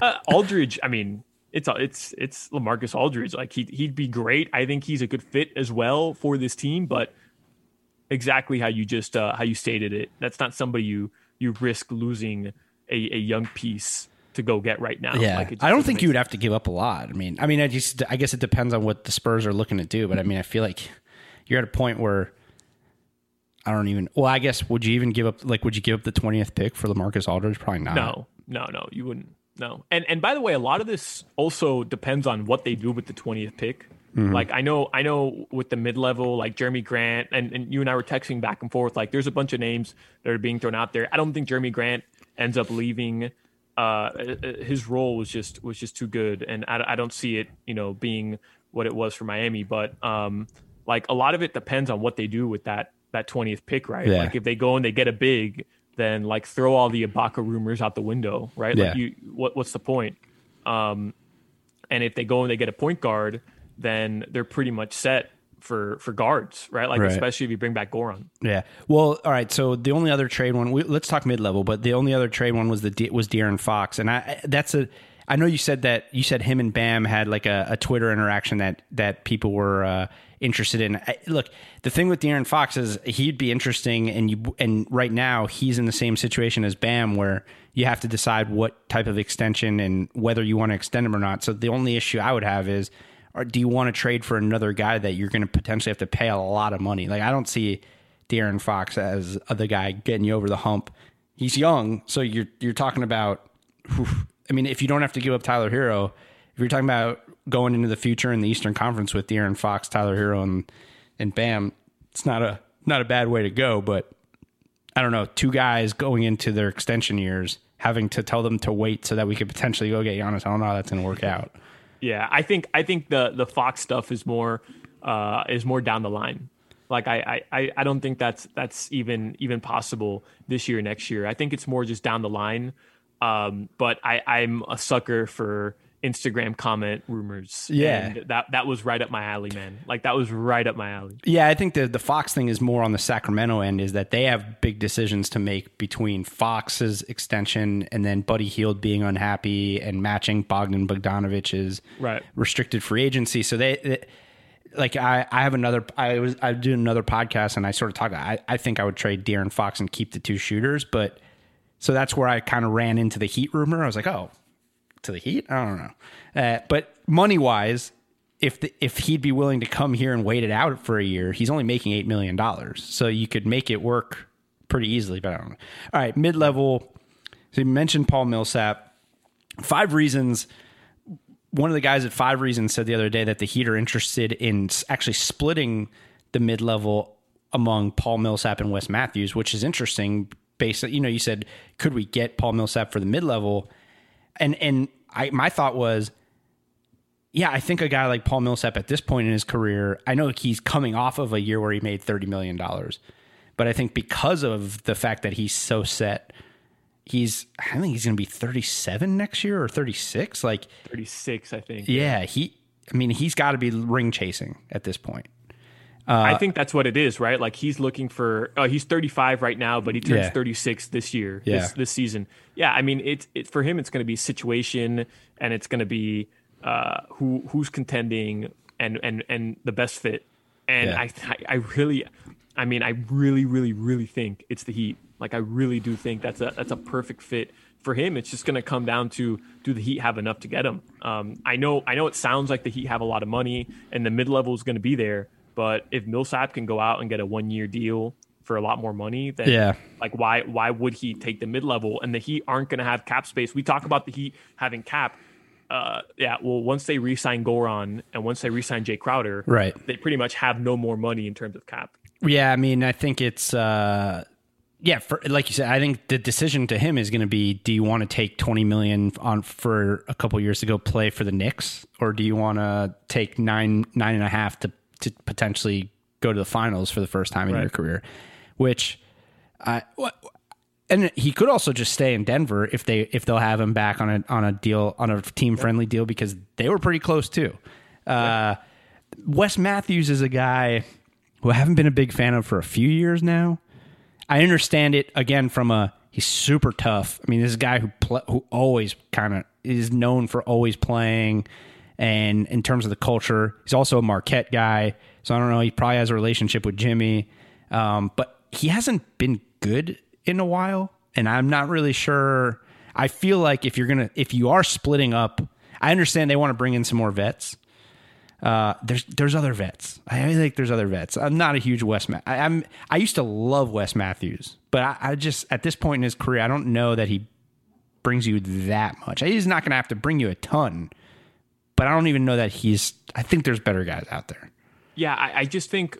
Uh, Aldridge, I mean, it's it's it's LaMarcus Aldridge. Like he he'd be great. I think he's a good fit as well for this team. But exactly how you just uh, how you stated it, that's not somebody you you risk losing a, a young piece to go get right now. Yeah, like I don't think you would have to give up a lot. I mean, I mean, I just I guess it depends on what the Spurs are looking to do. But I mean, I feel like you're at a point where I don't even. Well, I guess would you even give up? Like, would you give up the twentieth pick for LaMarcus Aldridge? Probably not. No, no, no. You wouldn't. No. And and by the way, a lot of this also depends on what they do with the twentieth pick. Mm-hmm. Like I know, I know with the mid level, like Jerami Grant, and, and you and I were texting back and forth. Like there's a bunch of names that are being thrown out there. I don't think Jerami Grant ends up leaving. Uh, his role was just was just too good, and I, I don't see it, you know, being what it was for Miami. But um, like a lot of it depends on what they do with that that 20th pick, right? Yeah. Like if they go and they get a big, then like throw all the Ibaka rumors out the window, right? Yeah. Like you, what, what's the point? Um, and if they go and they get a point guard, then they're pretty much set for for guards, right? Like right. especially if you bring back Goran. Yeah. Well, all right. So the only other trade one, we, let's talk mid level, but the only other trade one was the was De'Aaron Fox, and I that's a. I know you said that you said him and Bam had like a, a Twitter interaction that that people were uh, interested in. I, look, the thing with De'Aaron Fox is he'd be interesting, and you and right now he's in the same situation as Bam, where you have to decide what type of extension and whether you want to extend him or not. So the only issue I would have is, or do you want to trade for another guy that you're going to potentially have to pay a lot of money? Like I don't see De'Aaron Fox as the guy getting you over the hump. He's young, so you're you're talking about. I mean, if you don't have to give up Tyler Herro, if you're talking about going into the future in the Eastern Conference with De'Aaron Fox, Tyler Herro, and and Bam, it's not a not a bad way to go. But I don't know, two guys going into their extension years, having to tell them to wait so that we could potentially go get Giannis. I don't know how that's going to work out. Yeah, I think I think the the Fox stuff is more uh, is more down the line. Like I, I, I don't think that's that's even even possible this year, next year. I think it's more just down the line. Um, but I, I'm a sucker for Instagram comment rumors. Yeah. And that that was right up my alley, man. Like that was right up my alley. Yeah, I think the the Fox thing is more on the Sacramento end is that they have big decisions to make between Fox's extension and then Buddy Hield being unhappy and matching Bogdan Bogdanovic's Right. restricted free agency. So they, they like I, I have another I was I do another podcast and I sort of talk I, I think I would trade De'Aaron Fox and keep the two shooters, but so that's where I kind of ran into the Heat rumor. I was like, oh, to the Heat? I don't know. Uh, but money wise, if the, if he'd be willing to come here and wait it out for a year, he's only making eight million dollars, so you could make it work pretty easily. But I don't know. All right, mid level. So you mentioned Paul Millsap. Five reasons. One of the guys at Five Reasons said the other day that the Heat are interested in actually splitting the mid level among Paul Millsap and Wes Matthews, which is interesting. Based, you know, you said could we get Paul Millsap for the mid level? And and I my thought was, yeah, I think a guy like Paul Millsap at this point in his career, I know he's coming off of a year where he made thirty million dollars, but I think because of the fact that he's so set, he's I think he's going to be thirty seven next year or thirty six. Like, 36, I think. yeah, he. I mean, he's got to be ring chasing at this point. I think that's what it is, right? Like he's looking for. Uh, he's 35 right now, but he turns Yeah. 36 this year, Yeah. this this season. Yeah, I mean, it's it for him. It's going to be situation, and it's going to be uh, who who's contending and and and the best fit. And Yeah. I I I really, I mean, I really really really think it's the Heat. Like I really do think that's a that's a perfect fit for him. It's just going to come down to do the Heat have enough to get him. Um, I know I know it sounds like the Heat have a lot of money, and the mid level is going to be there. But if Millsap can go out and get a one year deal for a lot more money, then Yeah. like why why would he take the mid level? And the Heat aren't going to have cap space. We talk about the Heat having cap. Uh, yeah, well, once they re-sign Goran and once they re-sign Jae Crowder, Right. they pretty much have no more money in terms of cap. Yeah, I mean, I think it's uh yeah, for like you said, I think the decision to him is going to be: Do you want to take twenty million on for a couple years to go play for the Knicks, or do you want to take nine nine and a half to to potentially go to the finals for the first time in your career? Which I. And he could also just stay in Denver if they if they'll have him back on a on a deal on a team friendly deal because they were pretty close too. Uh, Wes Matthews is a guy who I haven't been a big fan of for a few years now. I understand it again from a he's super tough. I mean, this is a guy who pl- who always kind of is known for always playing, and in terms of the culture, he's also a Marquette guy. So I don't know. He probably has a relationship with Jimmy, um, but he hasn't been good in a while, and I'm not really sure. I feel like if you're gonna if you are splitting up, I understand they want to bring in some more vets. Uh, there's there's other vets. I think there's other vets. I'm not a huge Wes. Ma- I, I'm I used to love Wes Matthews, but I, I just at this point in his career, I don't know that he brings you that much. He's not going to have to bring you a ton, but I don't even know that he's. I think there's better guys out there. Yeah, I, I just think.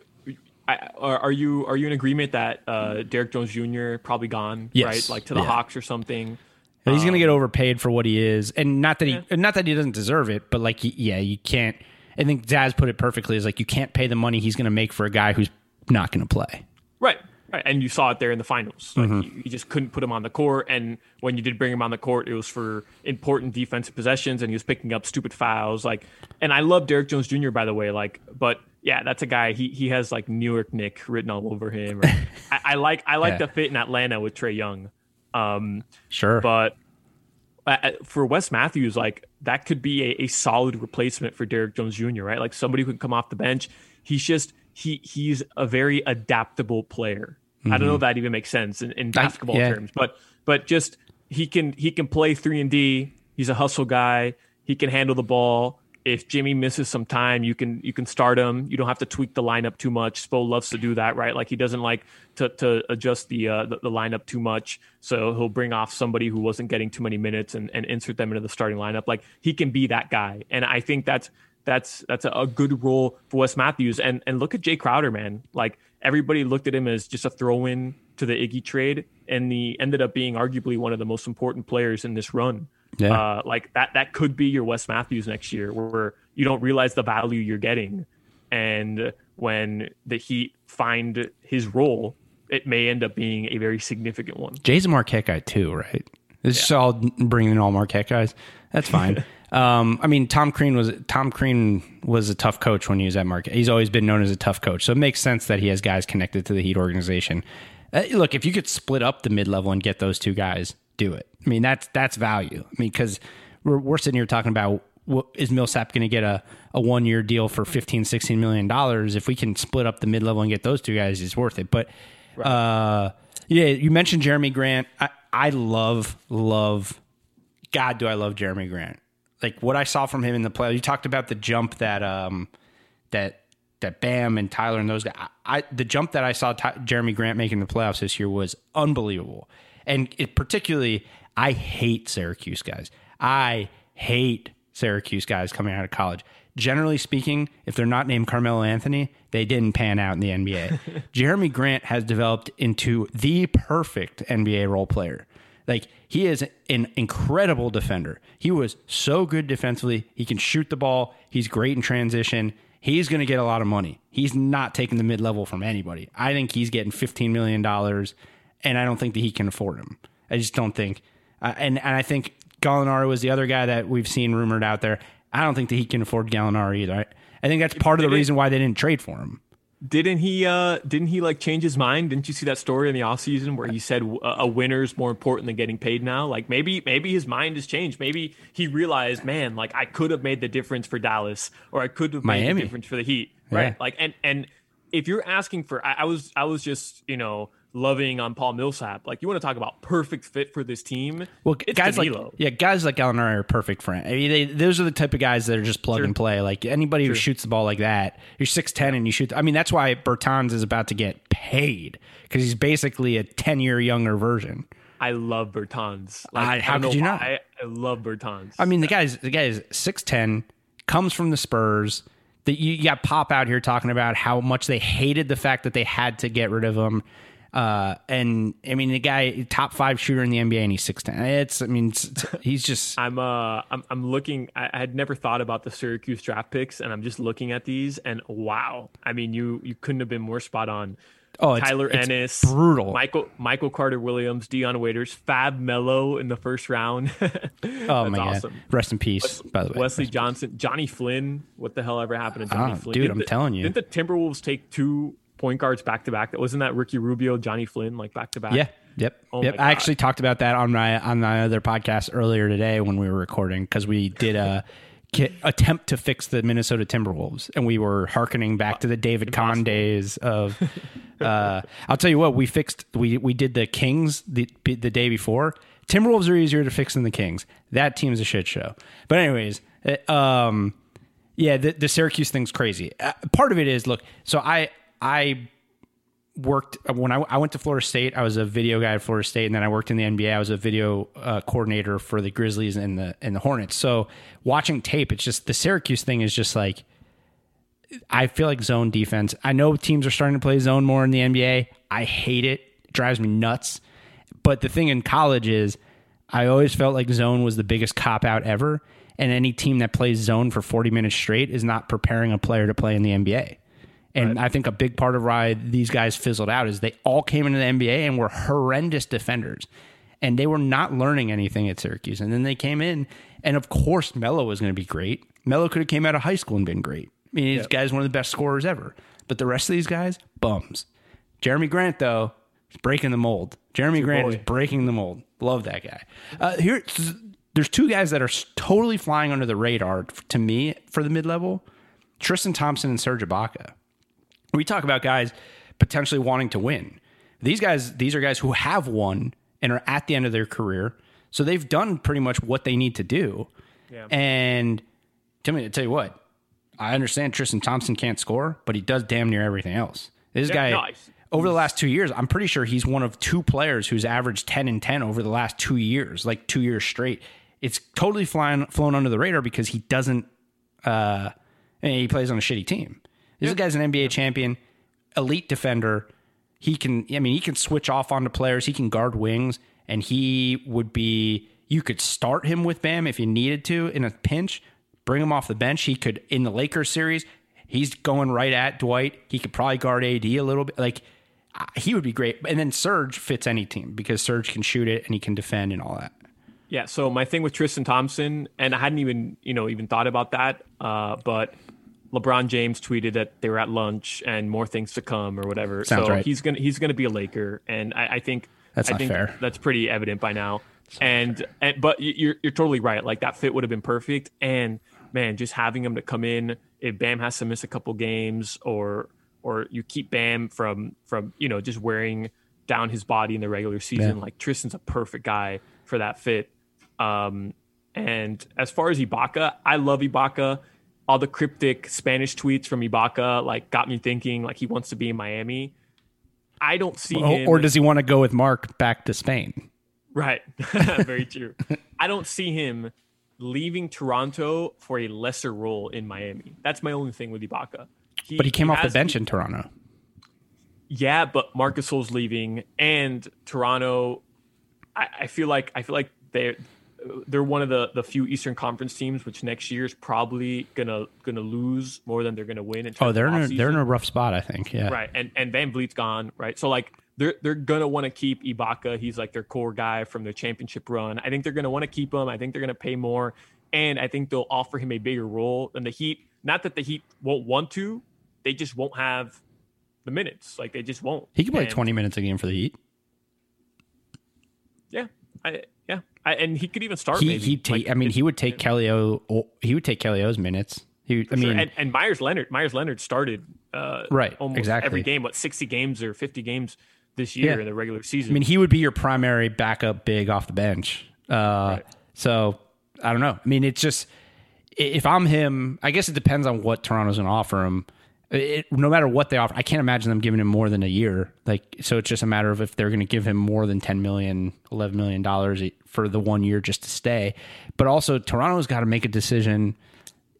I, are are you are you in agreement that uh, Derrick Jones Jr. probably gone Yes. right, like to the Yeah. Hawks or something? He's going to get overpaid for what he is, and not that he not that he doesn't deserve it, but like yeah, you can't. I think Zaz put it perfectly. Is like you can't pay the money he's going to make for a guy who's not going to play. Right, right, and you saw it there in the finals. Like Mm-hmm. you, you just couldn't put him on the court, and when you did bring him on the court, it was for important defensive possessions, and he was picking up stupid fouls. Like, and I love Derrick Jones Jr. by the way. Like, but yeah, that's a guy. He he has like New York Knick written all over him. I, I like I like Yeah. the fit in Atlanta with Trae Young. Um, Sure, but uh, for Wes Matthews, like that could be a, a solid replacement for Derrick Jones Jr. Right, like somebody who can come off the bench. He's just he he's a very adaptable player. I don't know if that even makes sense in, in basketball yeah. terms, but but just he can he can play three and D. He's a hustle guy. He can handle the ball. If Jimmy misses some time, you can you can start him. You don't have to tweak the lineup too much. Spo loves to do that, right? Like he doesn't like to, to adjust the, uh, the the lineup too much. So he'll bring off somebody who wasn't getting too many minutes and, and insert them into the starting lineup. Like he can be that guy, and I think that's that's that's a, a good role for Wes Matthews. And and look at Jae Crowder, man. Like everybody looked at him as just a throw in to the Iggy trade, and he ended up being arguably one of the most important players in this run. Yeah. Uh, like that that could be your Wes Matthews next year, where you don't realize the value you're getting, and when the Heat find his role, it may end up being a very significant one. Jae's a Marquette guy too, right? This is all bringing in all Marquette guys. That's fine. Um, I mean, Tom Crean was Tom Crean was a tough coach when he was at Marquette. He's always been known as a tough coach, so it makes sense that he has guys connected to the Heat organization. Uh, look, if you could split up the mid level and get those two guys, do it. I mean, that's that's value. I mean, because we're we're sitting here talking about what, is Millsap going to get a, a one year deal for 15, 16 million dollars? If we can split up the mid level and get those two guys, it's worth it. But uh, yeah, you mentioned Jerami Grant. I, I love love. God, do I love Jerami Grant? Like what I saw from him in the play. You talked about the jump that um that that Bam and Tyler and those guys. I, I the jump that I saw Ty, Jerami Grant making the playoffs this year was unbelievable, and it particularly I hate Syracuse guys. I hate Syracuse guys coming out of college. Generally speaking, if they're not named Carmelo Anthony, they didn't pan out in the NBA. Jerami Grant has developed into the perfect NBA role player. Like he is an incredible defender. He was so good defensively. He can shoot the ball. He's great in transition. He's going to get a lot of money. He's not taking the mid level from anybody. I think he's getting $15 million, and I don't think that he can afford him. I just don't think. Uh, and, and I think Gallinari was the other guy that we've seen rumored out there. I don't think that he can afford Gallinari either. I, I think that's part of the reason why they didn't trade for him. Didn't he? Uh, didn't he like change his mind? Didn't you see that story in the off season where he said a, winner is more important than getting paid now? Like maybe maybe his mind has changed. Maybe he realized, man, like I could have made the difference for Dallas, or I could have made the difference for the Heat, right? Like and and if you're asking for, I, I was I was just you know loving on Paul Millsap. Like you want to talk about perfect fit for this team. Well, guys Danilo. like yeah, guys like Gallinari are perfect for it. I mean, they, those are the type of guys that are just plug Sure. and play. Like anybody who shoots the ball like that, you're six ten and you shoot. I mean, that's why Bertans is about to get paid because he's basically a ten year younger version. I love Bertans. I- Like, how don't could you not? I, I love Bertans. I mean, the guy's the guy is six ten, comes from the Spurs. That you got Pop out here talking about how much they hated the fact that they had to get rid of him. Uh, and I mean, the guy top five shooter in the NBA, and he's six ten. It's I mean, it's, it's- he's just I'm uh I'm I'm looking I, I had never thought about the Syracuse draft picks and I'm just looking at these and wow. I mean you you couldn't have been more spot on. Oh, it's- Tyler it's Ennis, brutal. Michael Michael Carter Williams, Dion Waiters, Fab Melo in the first round. oh my awesome. god, rest in peace. by the way, Wesley Johnson, Johnny Flynn. What the hell ever happened to Johnny Ah, Flynn? dude, Didn't I'm the- telling you. Didn't the Timberwolves take two point guards back to back? That wasn't that Ricky Rubio, Johnny Flynn, like back to back. Yeah. Yep. Oh yep. I actually talked about that on my on my other podcast earlier today when we were recording because we did a attempt to fix the Minnesota Timberwolves and we were harkening back to the David Kahn days of. Uh, I'll tell you what we fixed. We we did the Kings the the day before. Timberwolves are easier to fix than the Kings. That team's a shit show. But anyways, it, um, yeah, the, the Syracuse thing's crazy. Uh, part of it is look. So I I worked when I, I went to Florida State. I was a video guy at Florida State, and then I worked in the NBA. I was a video uh, coordinator for the Grizzlies and the and the Hornets. So watching tape, it's just the Syracuse thing is just like I feel like zone defense. I know teams are starting to play zone more in the NBA. I hate it. It drives me nuts. But the thing in college is I always felt like zone was the biggest cop out ever. And any team that plays zone for 40 minutes straight is not preparing a player to play in the NBA. And I think a big part of why these guys fizzled out is they all came into the NBA and were horrendous defenders. And they were not learning anything at Syracuse. And then they came in, and of course, Melo was going to be great. Melo could have came out of high school and been great. I mean, this guy's one of the best scorers ever. But the rest of these guys, bums. Jerami Grant, though, is breaking the mold. Jerami Grant boy. is breaking the mold. Love that guy. Uh, here, there's two guys that are totally flying under the radar to me for the mid level: Tristan Thompson and Serge Ibaka. We talk about guys potentially wanting to win. These guys, these are guys who have won and are at the end of their career, so they've done pretty much what they need to do. And tell me, tell you what, I understand Tristan Thompson can't score, but he does damn near everything else. This Yeah, guy, he's- over the last two years, I'm pretty sure he's one of two players who's averaged 10 and 10 over the last two years, like two years straight. It's totally flying, flown under the radar because he doesn't, uh, and he plays on a shitty team. This guy's an NBA champion, elite defender. He can, I mean, he can switch off onto players. He can guard wings, and he would be. You could start him with Bam if you needed to in a pinch. Bring him off the bench. He could in the Lakers series. He's going right at Dwight. He could probably guard AD a little bit. Like he would be great. And then Serge fits any team because Serge can shoot it and he can defend and all that. Yeah. So my thing with Tristan Thompson, and I hadn't even you know even thought about that, uh, but LeBron James tweeted that they were at lunch and more things to come or whatever. Sounds so right. he's gonna he's gonna be a Laker, and I, I think That's I think fair. that's pretty evident by now. And, and but you- you're you're totally right. Like that fit would have been perfect. And man, just having him to come in if Bam has to miss a couple games or or you keep Bam from from you know just wearing down his body in the regular season. Yeah. Like Tristan's a perfect guy for that fit. Um, and as far as Ibaka, I love Ibaka. All the cryptic Spanish tweets from Ibaka like got me thinking like he wants to be in Miami. I don't see Or, him. or does he want to go with Mark back to Spain? Right. Very true. I don't see him leaving Toronto for a lesser role in Miami. That's my only thing with Ibaka. But he came off the bench in Toronto. Yeah, but Marcus Gasol's leaving, and Toronto. I, I feel like I feel like they're they're one of the the few Eastern Conference teams which next year is probably gonna gonna lose more than they're gonna win. In Oh, they're in a, they're in a rough spot, I think. Yeah. right and and VanVleet's gone right so like they're they're gonna want to keep Ibaka he's like their core guy from their championship run I think they're gonna want to keep him I think they're gonna pay more and I think they'll offer him a bigger role than the Heat not that the Heat won't want to they just won't have the minutes like they just won't He could play And- 20 minutes a game for the Heat. yeah I yeah I, and he could even start He take. Like, I mean, he would take Kelly O. He would take Kelly O's minutes. He. I Sure. mean, and, and Meyers Leonard, Meyers Leonard started uh, Right, almost exactly. every game. What sixty games or fifty games this year Yeah. in the regular season? I mean, he would be your primary backup big off the bench. Uh, So I don't know. I mean, it's just if I'm him, I guess it depends on what Toronto's going to offer him. It, no matter what they offer, I can't imagine them giving him more than a year. Like, so it's just a matter of if they're going to give him more than 10 million, 11 million dollars for the one year just to stay. But also, Toronto's got to make a decision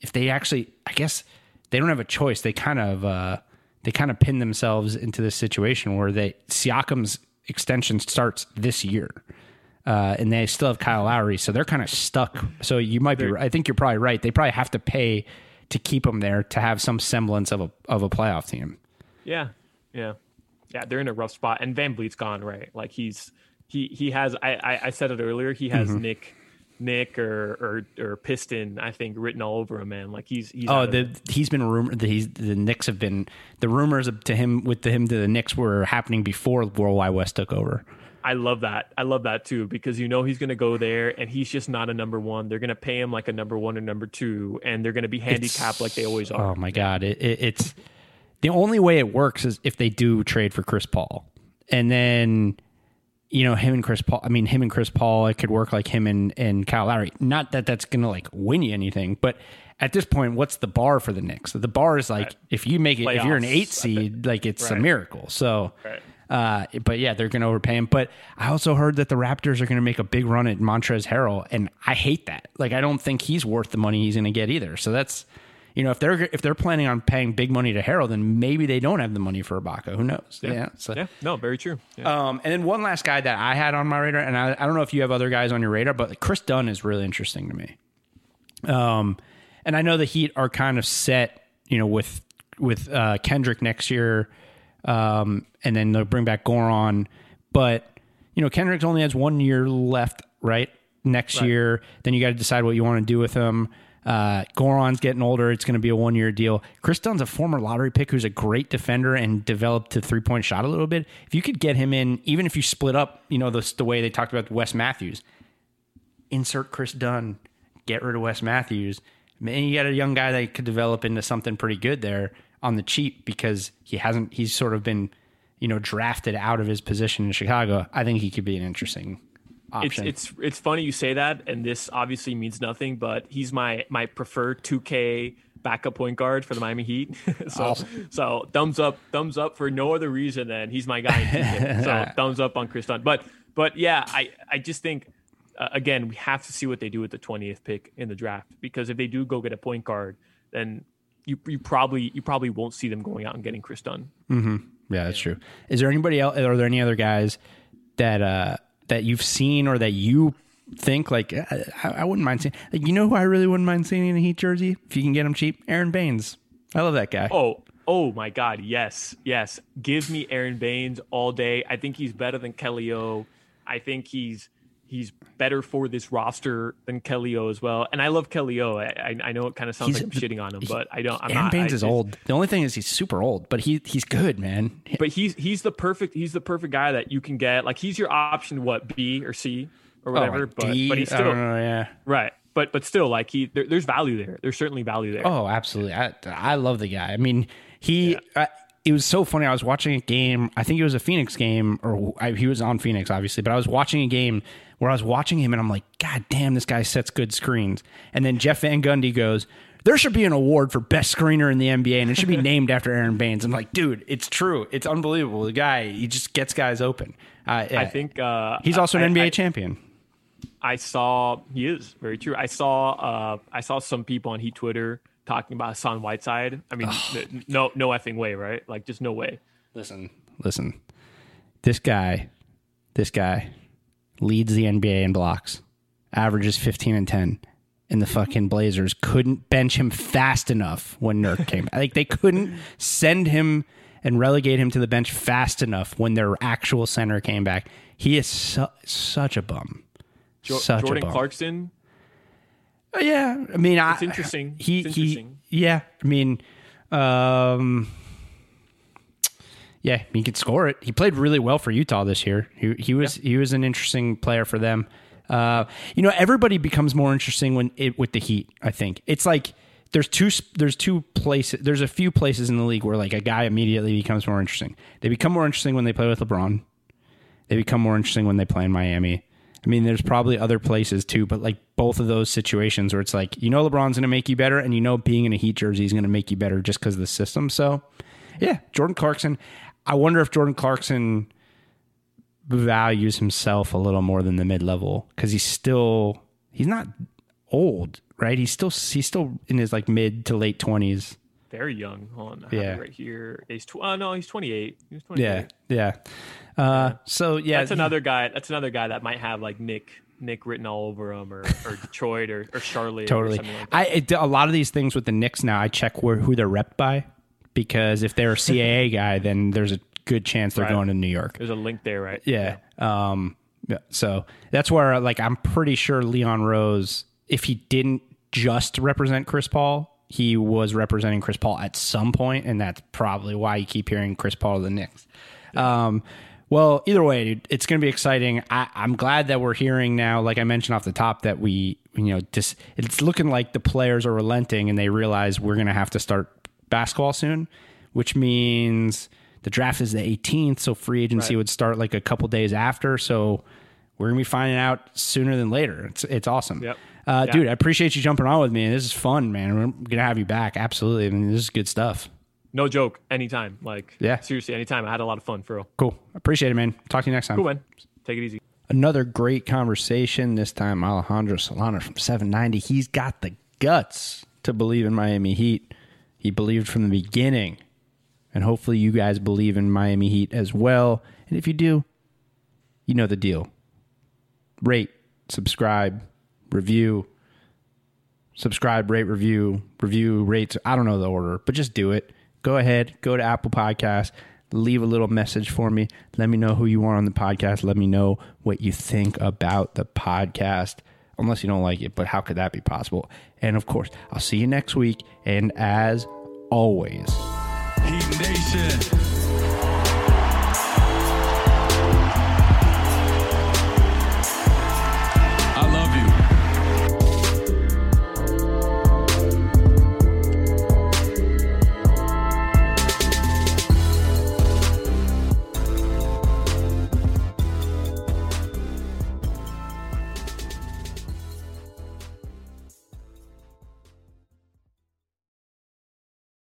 if they actually, I guess they don't have a choice. They kind of, uh, they kind of pin themselves into this situation where they Siakam's extension starts this year, uh, and they still have Kyle Lowry, so they're kind of stuck. So you might be, I think you're probably right. They probably have to pay to keep him there to have some semblance of a of a playoff team. Yeah, yeah, yeah. They're in a rough spot, and VanVleet's gone. Right, like he's he he has. I I, I said it earlier. He has Mm-hmm. Knick. Knick or, or or Piston, I think, written all over him, man. Like he's he's Oh, out of the, he's been rumored. The, he's, the Knicks have been the rumors to him with the, him to the Knicks were happening before Worldwide Wes took over. I love that. I love that too because you know he's going to go there and he's just not a number one. They're going to pay him like a number one or number two, and they're going to be handicapped like they always are. Oh my god, it, it, it's the only way it works is if they do trade for Chris Paul, and then you know him and Chris Paul. I mean, him and Chris Paul, it could work like him and and Kyle Lowry. Not that that's gonna like win you anything, but at this point, what's the bar for the Knicks? The bar is like if you make it, if you're an eight seed, like it's a miracle. So. Right. Uh, but yeah, they're going to overpay him. But I also heard that the Raptors are going to make a big run at Montrez Harrell, and I hate that. Like, I don't think he's worth the money he's going to get either. So that's, you know, if they're if they're planning on paying big money to Harrell, then maybe they don't have the money for Ibaka. Who knows? Yeah. so, Yeah, no, very true. Yeah. Um, and then one last guy that I had on my radar, and I, I don't know if you have other guys on your radar, but Chris Dunn is really interesting to me. Um, and I know the Heat are kind of set, you know, with with uh, Kendrick next year, um, and then they'll bring back Goran. But you know, Kendrick's only has one year left, right? Next year, then you got to decide what you want to do with him. Uh, Goran's getting older; it's going to be a one year deal. Chris Dunn's a former lottery pick who's a great defender and developed to three point shot a little bit. If you could get him in, even if you split up, you know, the, the way they talked about Wes Matthews, insert Chris Dunn, get rid of Wes Matthews. and you got a young guy that could develop into something pretty good there on the cheap because he hasn't. He's sort of been, you know, drafted out of his position in Chicago. I think he could be an interesting option. it's it's funny you say that, and this obviously means nothing, but he's my my preferred 2K backup point guard for the Miami Heat. so so thumbs up, thumbs up for no other reason than he's my guy. In so thumbs up on Chris Dunn. But but yeah, I I just think. Uh, again, we have to see what they do with the 20th pick in the draft because if they do go get a point guard, then you you probably you probably won't see them going out and getting Chris Dunn. yeah, that's true. Is there anybody else? Are there any other guys that uh, that you've seen or that you think like I, I wouldn't mind seeing? Like, you know who I really wouldn't mind seeing in a Heat jersey if you can get him cheap? Aron Baynes. I love that guy. Oh, oh my God, yes, yes. Give me Aron Baynes all day. I think he's better than Kelly O. I think he's he's better for this roster than Kelly O as well. And I love Kelly O. I, I, know it kind of sounds He's- like I'm shitting on him, but I don't. I'm Aaron not. Baines I is old. The only thing is he's super old, but he he's good, man. but he's he's the perfect he's the perfect guy that you can get. Like he's your option. What B or C or oh, whatever. Oh, but D, but he's I still don't know, yeah. right. But but still, like he there, there's value there. There's certainly value there. Oh, absolutely. I, I love the guy. I mean, he. I, it was so funny. I was watching a game. I think it was a Phoenix game, or I, he was on Phoenix, obviously. But I was watching a game where I was watching him, and I'm like, God damn, this guy sets good screens. And then Jeff Van Gundy goes, "There should be an award for best screener in the NBA, and it should be named after Aron Baynes." I'm like, dude, it's true. It's unbelievable. The guy, he just gets guys open. Uh, I think uh, he's also an I- NBA I- champion. I saw he is very true. I saw uh I saw some people on Heat Twitter talking about Hassan Whiteside. I mean, n- no no effing way, right? Like just no way. Listen, listen. This guy, this guy leads the NBA in blocks, averages 15 and 10. And the fucking Blazers couldn't bench him fast enough when Nurk came. Like they couldn't send him and relegate him to the bench fast enough when their actual center came back. He is su- such a bum. Jo- such Jordan a bum. Clarkson. Uh, Yeah, I mean, I, It's interesting. He, It's he, yeah. I mean, um, yeah, he could score it. He played really well for Utah this year. He he was he was an interesting player for them. Uh, you know, everybody becomes more interesting when it with the Heat. I think it's like there's two there's two places there's a few places in the league where like a guy immediately becomes more interesting. They become more interesting when they play with LeBron. They become more interesting when they play in Miami. I mean, there's probably other places too, but like both of those situations where it's like, you know, LeBron's going to make you better, and you know, being in a Heat jersey is going to make you better just because of the system. So, yeah, Jordan Clarkson. I wonder if Jordan Clarkson values himself a little more than the mid level because he's still he's not old, right? He's still he's still in his like mid to late twenties. Very young. Hold on. I have Yeah. right here. He's tw- oh, no, he's 28. He's 28. Yeah, yeah. Uh, so yeah, That's another guy. That's another guy that might have like Knick Knick written all over him, or, or Detroit, or, or Charlotte, totally. Or something like that. I it, a lot of these things with the Knicks now, I check where who they're repped by because if they're a CAA guy, then there's a good chance they're Right. going to New York. There's a link there, right? Yeah. Um. yeah, So that's where like I'm pretty sure Leon Rose, if he didn't just represent Chris Paul, he was representing Chris Paul at some point, and that's probably why you keep hearing Chris Paul to the Knicks. Um. Well, either way, dude, it's going to be exciting. I, I'm glad that we're hearing now, like I mentioned off the top, that we, you know, just it's looking like the players are relenting and they realize we're going to have to start basketball soon, which means the draft is the 18th, so free agency would start like a couple days after. So we're gonna be finding out sooner than later. It's it's awesome. Yep. Uh, Yeah. Dude, I appreciate you jumping on with me. This is fun, man. We're gonna have you back. Absolutely. I mean, this is good stuff. No joke. Anytime. Like, Yeah. seriously, anytime. I had a lot of fun for real. Cool. Appreciate it, man. Talk to you next time. Cool, man. Take it easy. Another great conversation. This time, Alejandro Solana from 790. He's got the guts to believe in Miami Heat. He believed from the beginning. And hopefully, you guys believe in Miami Heat as well. And if you do, you know the deal. Rate, subscribe, review. Subscribe, rate, review, review, rate. I don't know the order, but just do it. Go ahead, go to Apple Podcasts, leave a little message for me. Let me know who you are on the podcast. Let me know what you think about the podcast. Unless you don't like it, but how could that be possible? And of course, I'll see you next week. And as always, Heat Nation.